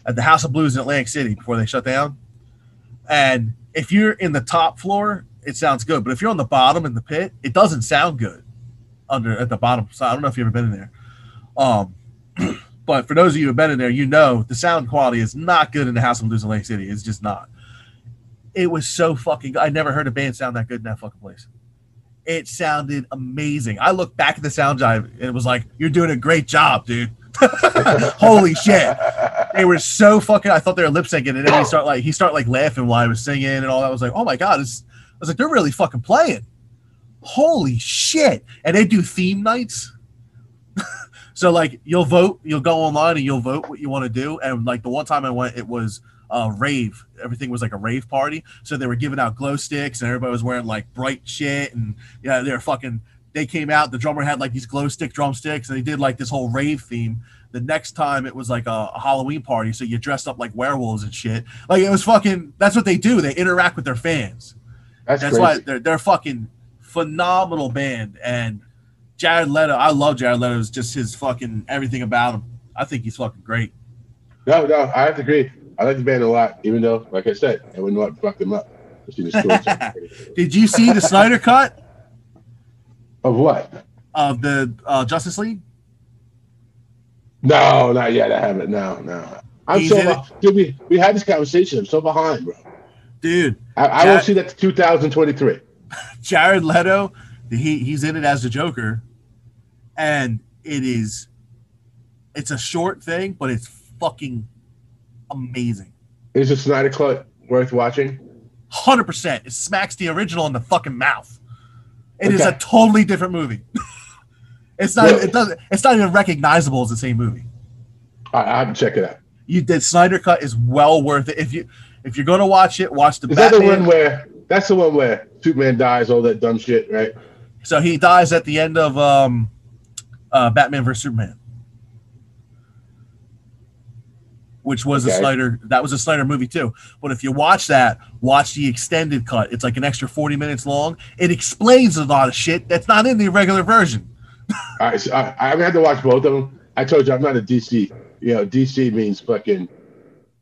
at the House of Blues in Atlantic City before they shut down. And if you're in the top floor, it sounds good. But if you're on the bottom in the pit, it doesn't sound good under at the bottom. So I don't know if you've ever been in there. Um but for those of you who've been in there, you know the sound quality is not good in the House of Blues in Atlantic City. It's just not it was so fucking. I never heard a band sound that good in that fucking place. It sounded amazing. I looked back at the sound drive and it was like, you're doing a great job, dude. Holy shit. They were so fucking I thought they were lip syncing and then he start like he start like laughing while I was singing and all that. I was like, oh my god, it's, I was like, they're really fucking playing. Holy shit. And they do theme nights. so like you'll vote, you'll go online and you'll vote what you want to do. And like the one time I went, it was uh, rave. Everything was like a rave party. So they were giving out glow sticks, and everybody was wearing like bright shit, and yeah, they were fucking. They came out. The drummer had like these glow stick drumsticks, and they did like this whole rave theme. The next time it was like a, a Halloween party, so you dressed up like werewolves and shit. Like it was fucking. That's what they do. They interact with their fans. That's, That's why they're they're fucking phenomenal band. And Jared Leto, I love Jared Leto. It's just his fucking everything about him. I think he's fucking great. No, no, I have to agree. I like the band a lot, even though, like I said, I wouldn't want to fuck them up. Just in the story. Did you see the Snyder cut of what? of the uh, Justice League? No, not yet. I haven't. No, no. I'm He's so in it. beh- dude, we, we had this conversation. I'm so behind, bro. Dude, I, I Jared- won't see that to 2023. Jared Leto, he he's in it as the Joker, and it is it's a short thing, but it's fucking amazing. Is the Snyder Cut worth watching? Hundred percent. It smacks the original in the fucking mouth. It is Okay. a totally different movie. it's not. Really? It doesn't. It's not even recognizable as the same movie. I, I have to check it out. You did Snyder cut is well worth it. If you if you're gonna watch it, watch the Is that the one where? That's the one where Superman dies, all that dumb shit, right? so he dies at the end of um, uh, Batman vs Superman, which was a Okay. Snyder. That was a Snyder movie too. But if you watch that, watch the extended cut. It's like an extra forty minutes long. It explains a lot of shit that's not in the regular version. All right, so I, gonna have to watch both of them. I told you I'm not a DC. You know, DC means fucking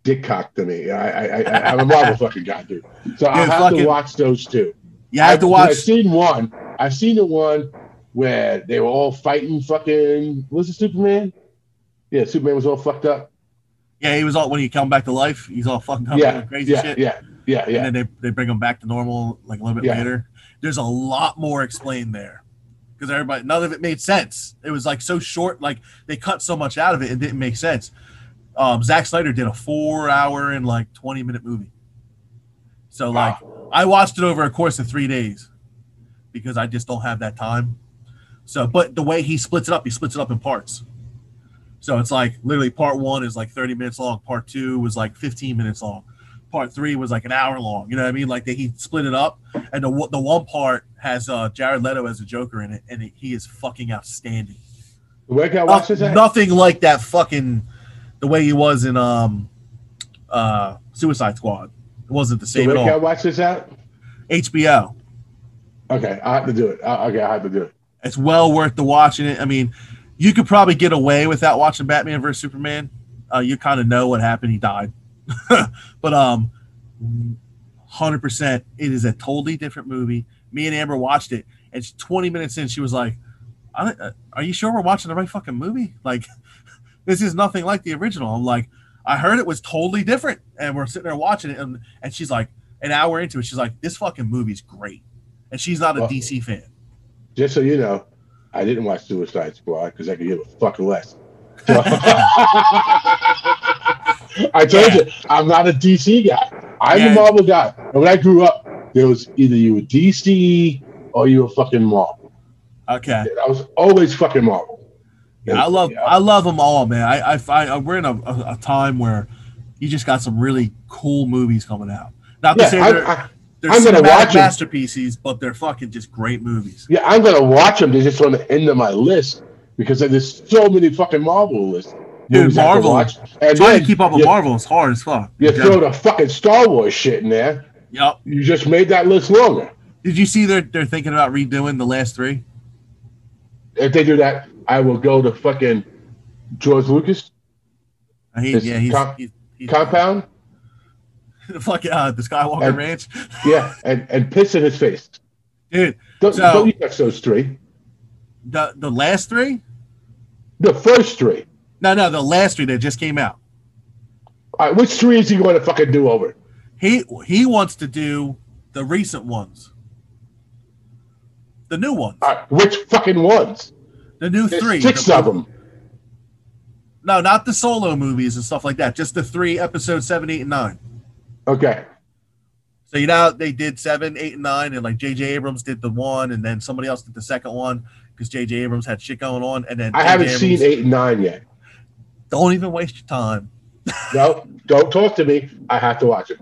dick cock to me. I, I, I I'm a Marvel fucking guy, dude. So I'll have fucking- to watch those two. You have to I've, watch. I've seen one. I've seen the one where they were all fighting. Fucking was it Superman? Yeah, Superman was all fucked up. Yeah, he was all when he come back to life. He's all fucking up Yeah, crazy yeah, shit. yeah, yeah, yeah. and then they, they bring him back to normal like a little bit Yeah. later. There's a lot more explained there because everybody none of it made sense. It was like so short, like they cut so much out of it, it didn't make sense. Um, Zack Snyder did a four hour and like 20 minute movie. So like I watched it over a course of three days because I just don't have that time. So, but the way he splits it up, he splits it up in parts. So it's like literally part one is like 30 minutes long, part two was like 15 minutes long, part three was like an hour long. You know what I mean? Like they, he split it up, and the one- the one part has uh, Jared Leto as a Joker in it, and he is fucking outstanding. Where can I watch this? Nothing like that fucking the way he was in um uh Suicide Squad. It wasn't the same where at can I all. watch this out? HBO. Okay, I have to do it. Uh, okay, I have to do it. It's well worth the watching it. I mean, you could probably get away without watching Batman versus Superman. Uh, you kind of know what happened. He died, but um, hundred percent, it is a totally different movie. Me and Amber watched it, and she- twenty minutes in, she was like, uh, "Are you sure we're watching the right fucking movie? Like, this is nothing like the original." I'm like, "I heard it was totally different," and we're sitting there watching it, and and she's like, an hour into it, she's like, "This fucking movie's great," and she's not a Well- DC fan. Just so you know, I didn't watch Suicide Squad because I could give a fuck less. So- I told you, I'm not a DC guy. I'm Yeah. a Marvel guy. And when I grew up, there was either you were DC or you were fucking Marvel. Okay. I was always fucking Marvel. Yeah, I love Yeah. I love them all, man. I I find we're in a, a, a time where you just got some really cool movies coming out. Not to Yeah, say I- I- they're I'm gonna watch 'em. masterpieces, but they're fucking just great movies. yeah, I'm gonna watch them. They're just on the end of my list because there's so many fucking Marvel lists. Dude, Marvel. watch. And Trying then to keep up with you, Marvel is hard as fuck. You throw the fucking Star Wars shit in there. Yep. You just made that list longer. Did you see they're they're thinking about redoing the last three? If they do that, I will go to fucking George Lucas Uh, He, yeah, he's, com- he's, he's compound. fucking uh, the Skywalker And- Ranch, Yeah, and, and piss in his face. dude. Don't, So- don't you touch those three. The the last three? The first three. No, no, the last three that just came out. All right, which three is he going to fucking do over? He he wants to do the recent ones, the new ones, All right, which fucking ones? the new There's three. six The- of them. No, not the solo movies and stuff like that. Just the three episodes seven, eight, and nine. Okay. So you know they did seven, eight, and nine, and like J.J. Abrams did the one, and then somebody else did the second one because J.J. Abrams had shit going on, and then I haven't Abrams- seen eight and nine yet. Don't even waste your time. No, don't talk to me. I have to watch it.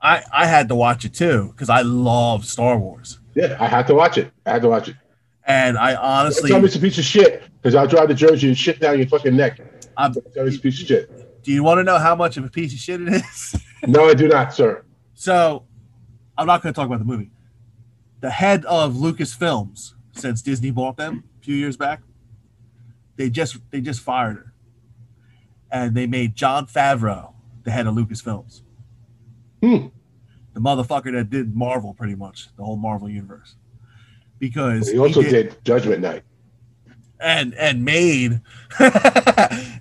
I I had to watch it too because I love Star Wars, Yeah, I had to watch it. I had to watch it. and I honestly, tell me it's a piece of shit because I'll drive to Jersey and shit down your fucking neck. I'm, tell me it's a piece of shit. Do you want to know how much of a piece of shit it is? No, I do not, sir. So, I'm not going to talk about the movie. The head of Lucasfilms, since Disney bought them a few years back, they just they just fired her, and they made Jon Favreau the head of Lucasfilms. Hmm. The motherfucker that did Marvel, pretty much the whole Marvel universe, because He also he did Judgment Night. and and made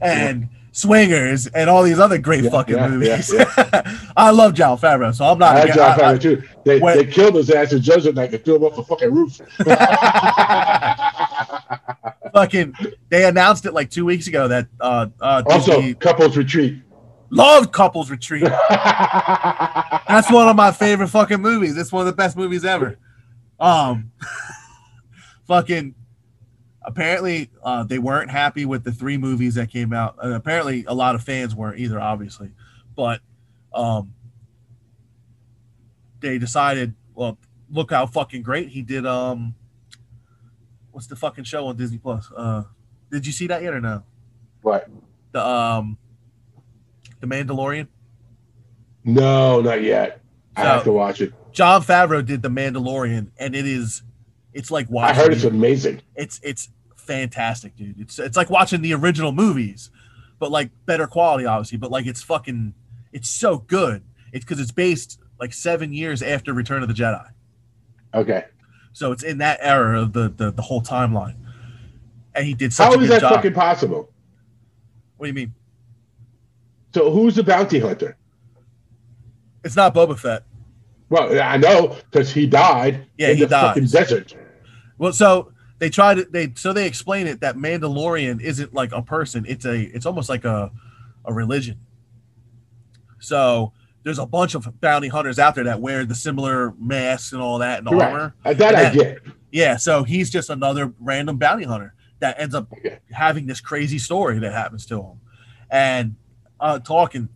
and Swingers and all these other great Yeah, fucking yeah, movies. yeah, I love Jon Favreau, so I'm not. I aga- John I- Favreau too. They, when- they killed his ass in Judgment Night and threw him off the fucking roof. fucking they announced it like two weeks ago that uh uh also, Disney couples retreat. loved couples retreat that's one of my favorite fucking movies it's one of the best movies ever um fucking apparently uh they weren't happy with the three movies that came out and apparently a lot of fans weren't either obviously but um they decided well look how fucking great he did um what's the fucking show on disney plus uh did you see that yet or no What? the um the mandalorian No, not yet. I So- have to watch it. jon favreau did the mandalorian and it is it's like watching. I heard it's amazing. it's it's fantastic dude it's it's like watching the original movies but like better quality obviously but like it's fucking it's so good it's because it's based like seven years after return of the jedi Okay. so it's in that era of the the, the whole timeline and he did such How is that job fucking possible? what do you mean So who's the bounty hunter? it's not boba fett Well, I know because he died Yeah, in he the fucking desert. Well, so they try to they so they explain it that Mandalorian isn't like a person; it's a it's almost like a a religion. So there's a bunch of bounty hunters out there that wear the similar masks and all that and Correct. armor. Uh, that I get. Yeah, so he's just another random bounty hunter that ends up Okay. having this crazy story that happens to him. And uh talking,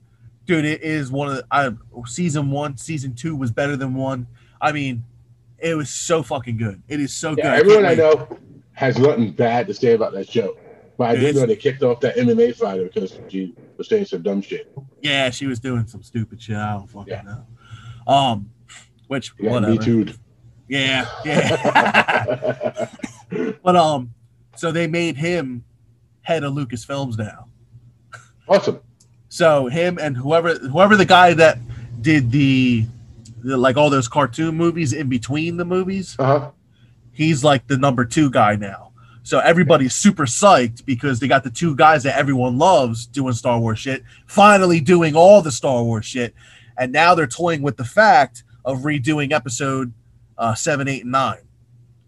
dude, it is one of the I season one, season two was better than one. I mean, it was so fucking good. It is so Yeah, good. everyone I can't know has nothing bad to say about that show. But I did know they kicked off that MMA fighter because she was saying some dumb shit. Yeah, she was doing some stupid shit. I don't fucking Yeah. know. Um, which Yeah, whatever. me too. Yeah, yeah. but um, so they made him head of Lucasfilms now. awesome. So him and whoever whoever the guy that did the like all those cartoon movies in between the movies, Uh huh. he's like the number two guy now. So everybody's super psyched because they got the two guys that everyone loves doing Star Wars shit, finally doing all the Star Wars shit, and now they're toying with the fact of redoing episode uh, seven, eight, and nine.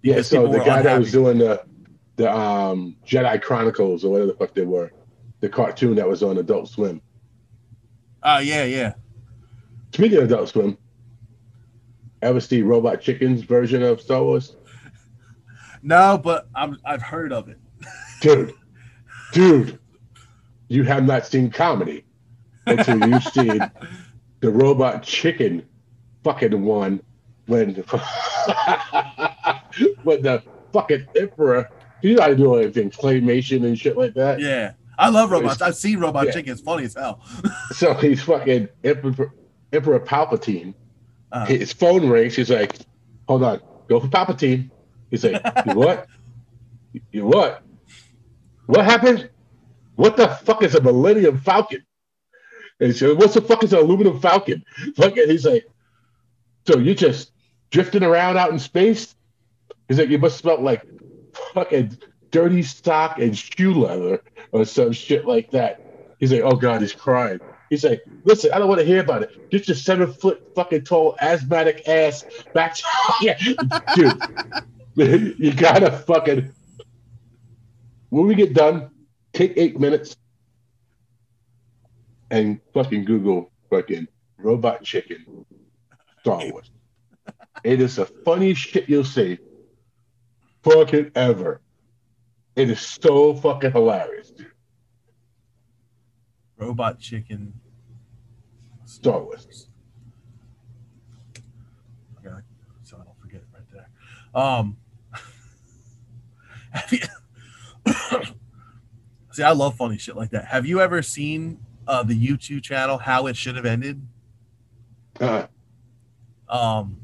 Yeah, so the guy that was doing the the um Jedi Chronicles or whatever the fuck they were, the cartoon that was on Adult Swim. Oh yeah, yeah. Speaking of Adult Swim, ever see Robot Chicken's version of Star Wars? No, but I'm I've heard of it. Dude, dude, you have not seen comedy until you've seen the Robot Chicken fucking one when when the fucking Emperor, he's not doing anything, claymation and shit like that. Yeah. I love robots. I've seen Robot Yeah. Chicken. It's funny as hell. So he's fucking Emperor, Emperor Palpatine. Uh, His phone rings. He's like, "Hold on, go for Palpatine." He's like, "You what? You what? What happened? What the fuck is a Millennium Falcon?" And he said, "What's the fuck is an aluminum Falcon?" Fucking, he's like, "So you just drifting around out in space?" He's like, "You must smell like fucking dirty sock and shoe leather or some shit like that." He's like, "Oh God, he's crying." He's like, listen, I don't want to hear about it. Get your seven foot fucking tall asthmatic ass back. To- yeah, dude, you gotta fucking. When we get done, take eight minutes and fucking Google fucking robot chicken Star Wars. It is the funniest shit you'll see fucking ever. It is so fucking hilarious, dude. Robot Chicken. Star Wars. Okay, so I don't forget it right there. Um, have you- see, I love funny shit like that. Have you ever seen uh, the YouTube channel How It Should Have Ended? Uh, Um,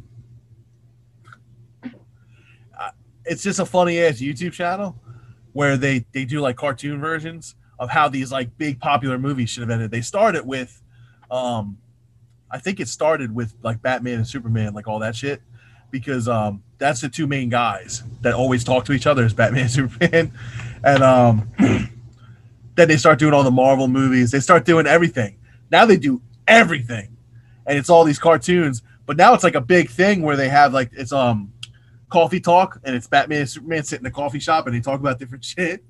it's just a funny ass YouTube channel where they they do like cartoon versions of how these like big popular movies should have ended. They started with, um, I think it started with like Batman and Superman, like all that shit, because um, that's the two main guys that always talk to each other is Batman and Superman, and um, then they start doing all the Marvel movies. They start doing everything. Now they do everything, and it's all these cartoons. But now it's like a big thing where they have like it's um coffee talk and it's Batman and Superman sitting in a coffee shop and they talk about different shit.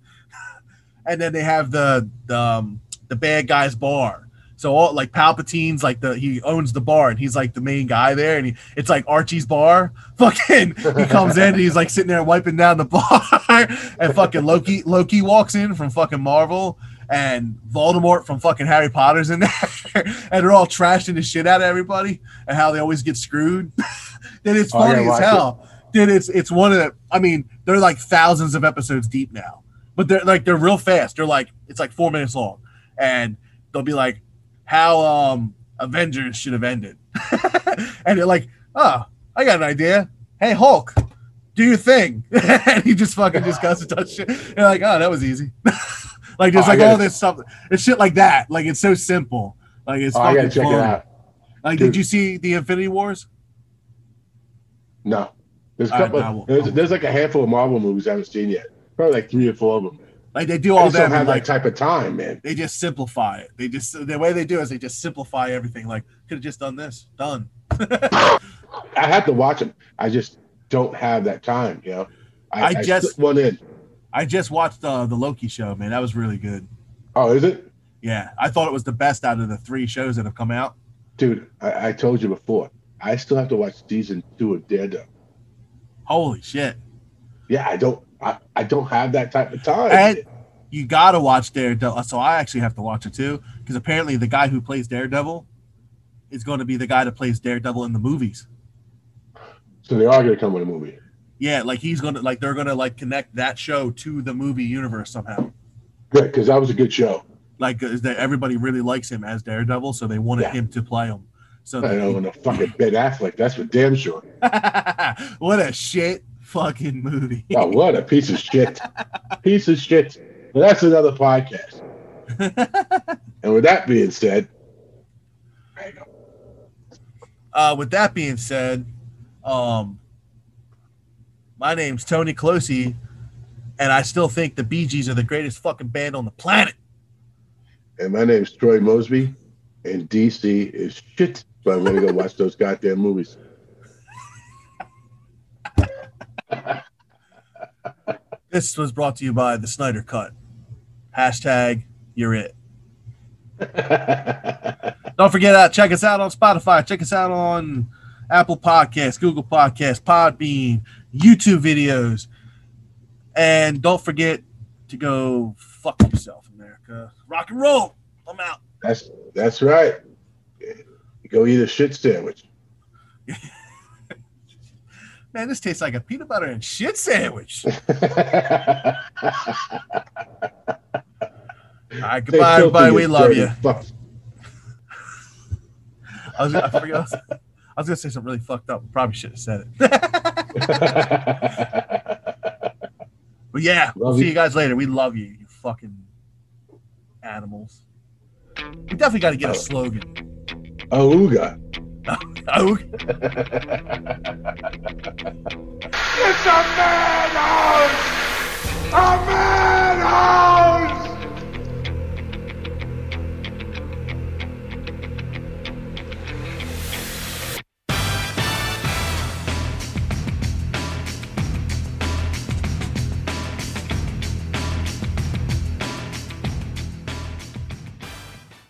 And then they have the the um, the bad guys bar. So all like Palpatine's like the he owns the bar and he's like the main guy there and he, it's like Archie's bar. Fucking he comes in and he's like sitting there wiping down the bar and fucking Loki Loki walks in from fucking Marvel and Voldemort from fucking Harry Potter's in there and they're all trashing the shit out of everybody and how they always get screwed. then it's Oh, I gotta funny as hell. Dude, it's it's one of the I mean, they're like thousands of episodes deep now. But they're like they're real fast. They're like it's like four minutes long. And they'll be like how um Avengers should have ended. and they're like, oh, I got an idea. Hey Hulk, do your thing. and he just fucking just goes to touch shit. And like, oh, that was easy. like there's Oh, like all this stuff. It's shit like that. Like it's so simple. Like it's oh, I fucking gotta check fun. it out. Like, Dude. did you see the Infinity Wars? No. There's a right, couple. we'll- there's, there's like a handful of Marvel movies I haven't seen yet. Probably like three or four of them. Like they do I all just don't have and, that like type of time, man. they just simplify it. They just the way they do is they just simplify everything. Like could have just done this, done. I have to watch them. I just don't have that time. You know. I I, just- just one in. I just watched uh, the Loki show, man. That was really good. Oh, is it, Yeah, I thought it was the best out of the three shows that have come out. dude? I, I told you before. I still have to watch season two of Daredevil. Holy shit! yeah, I don't, I, I don't have that type of time. And you gotta watch Daredevil. So I actually have to watch it too, because apparently the guy who plays Daredevil is going to be the guy that plays Daredevil in the movies. so they are going to come with a movie. Yeah, like he's gonna like they're gonna like connect that show to the movie universe somehow. Good, because that was a good show. Like is that everybody really likes him as Daredevil, so they wanted Yeah. him to play him. So I know, and a fucking Ben Affleck. That's for damn sure. what a shit fucking movie. Oh, what a piece of shit. piece of shit. But that's another podcast. And with that being said, uh, with that being said, um, my name's Tony Closey, and I still think the Bee Gees are the greatest fucking band on the planet. and my name's Troy Mosby, and DC is shit. but I'm gonna go watch those goddamn movies. This was brought to you by the Snyder Cut. Hashtag you're it. Don't forget uh, check us out on Spotify. Check us out on Apple Podcasts, Google Podcasts, Podbean, YouTube videos. And don't forget to go fuck yourself, America. Rock and roll. I'm out. that's that's right. Go eat a shit sandwich. Man, this tastes like a peanut butter and shit sandwich. All right, goodbye, everybody. We love you. Fuck. I was, I, forgot, I, was, I was gonna say something really fucked up. Probably should have said it. but yeah, we'll Love see you. you guys later. We love you, you fucking animals. We definitely got to get a Oh. slogan. Auga it's a madhouse! A madhouse!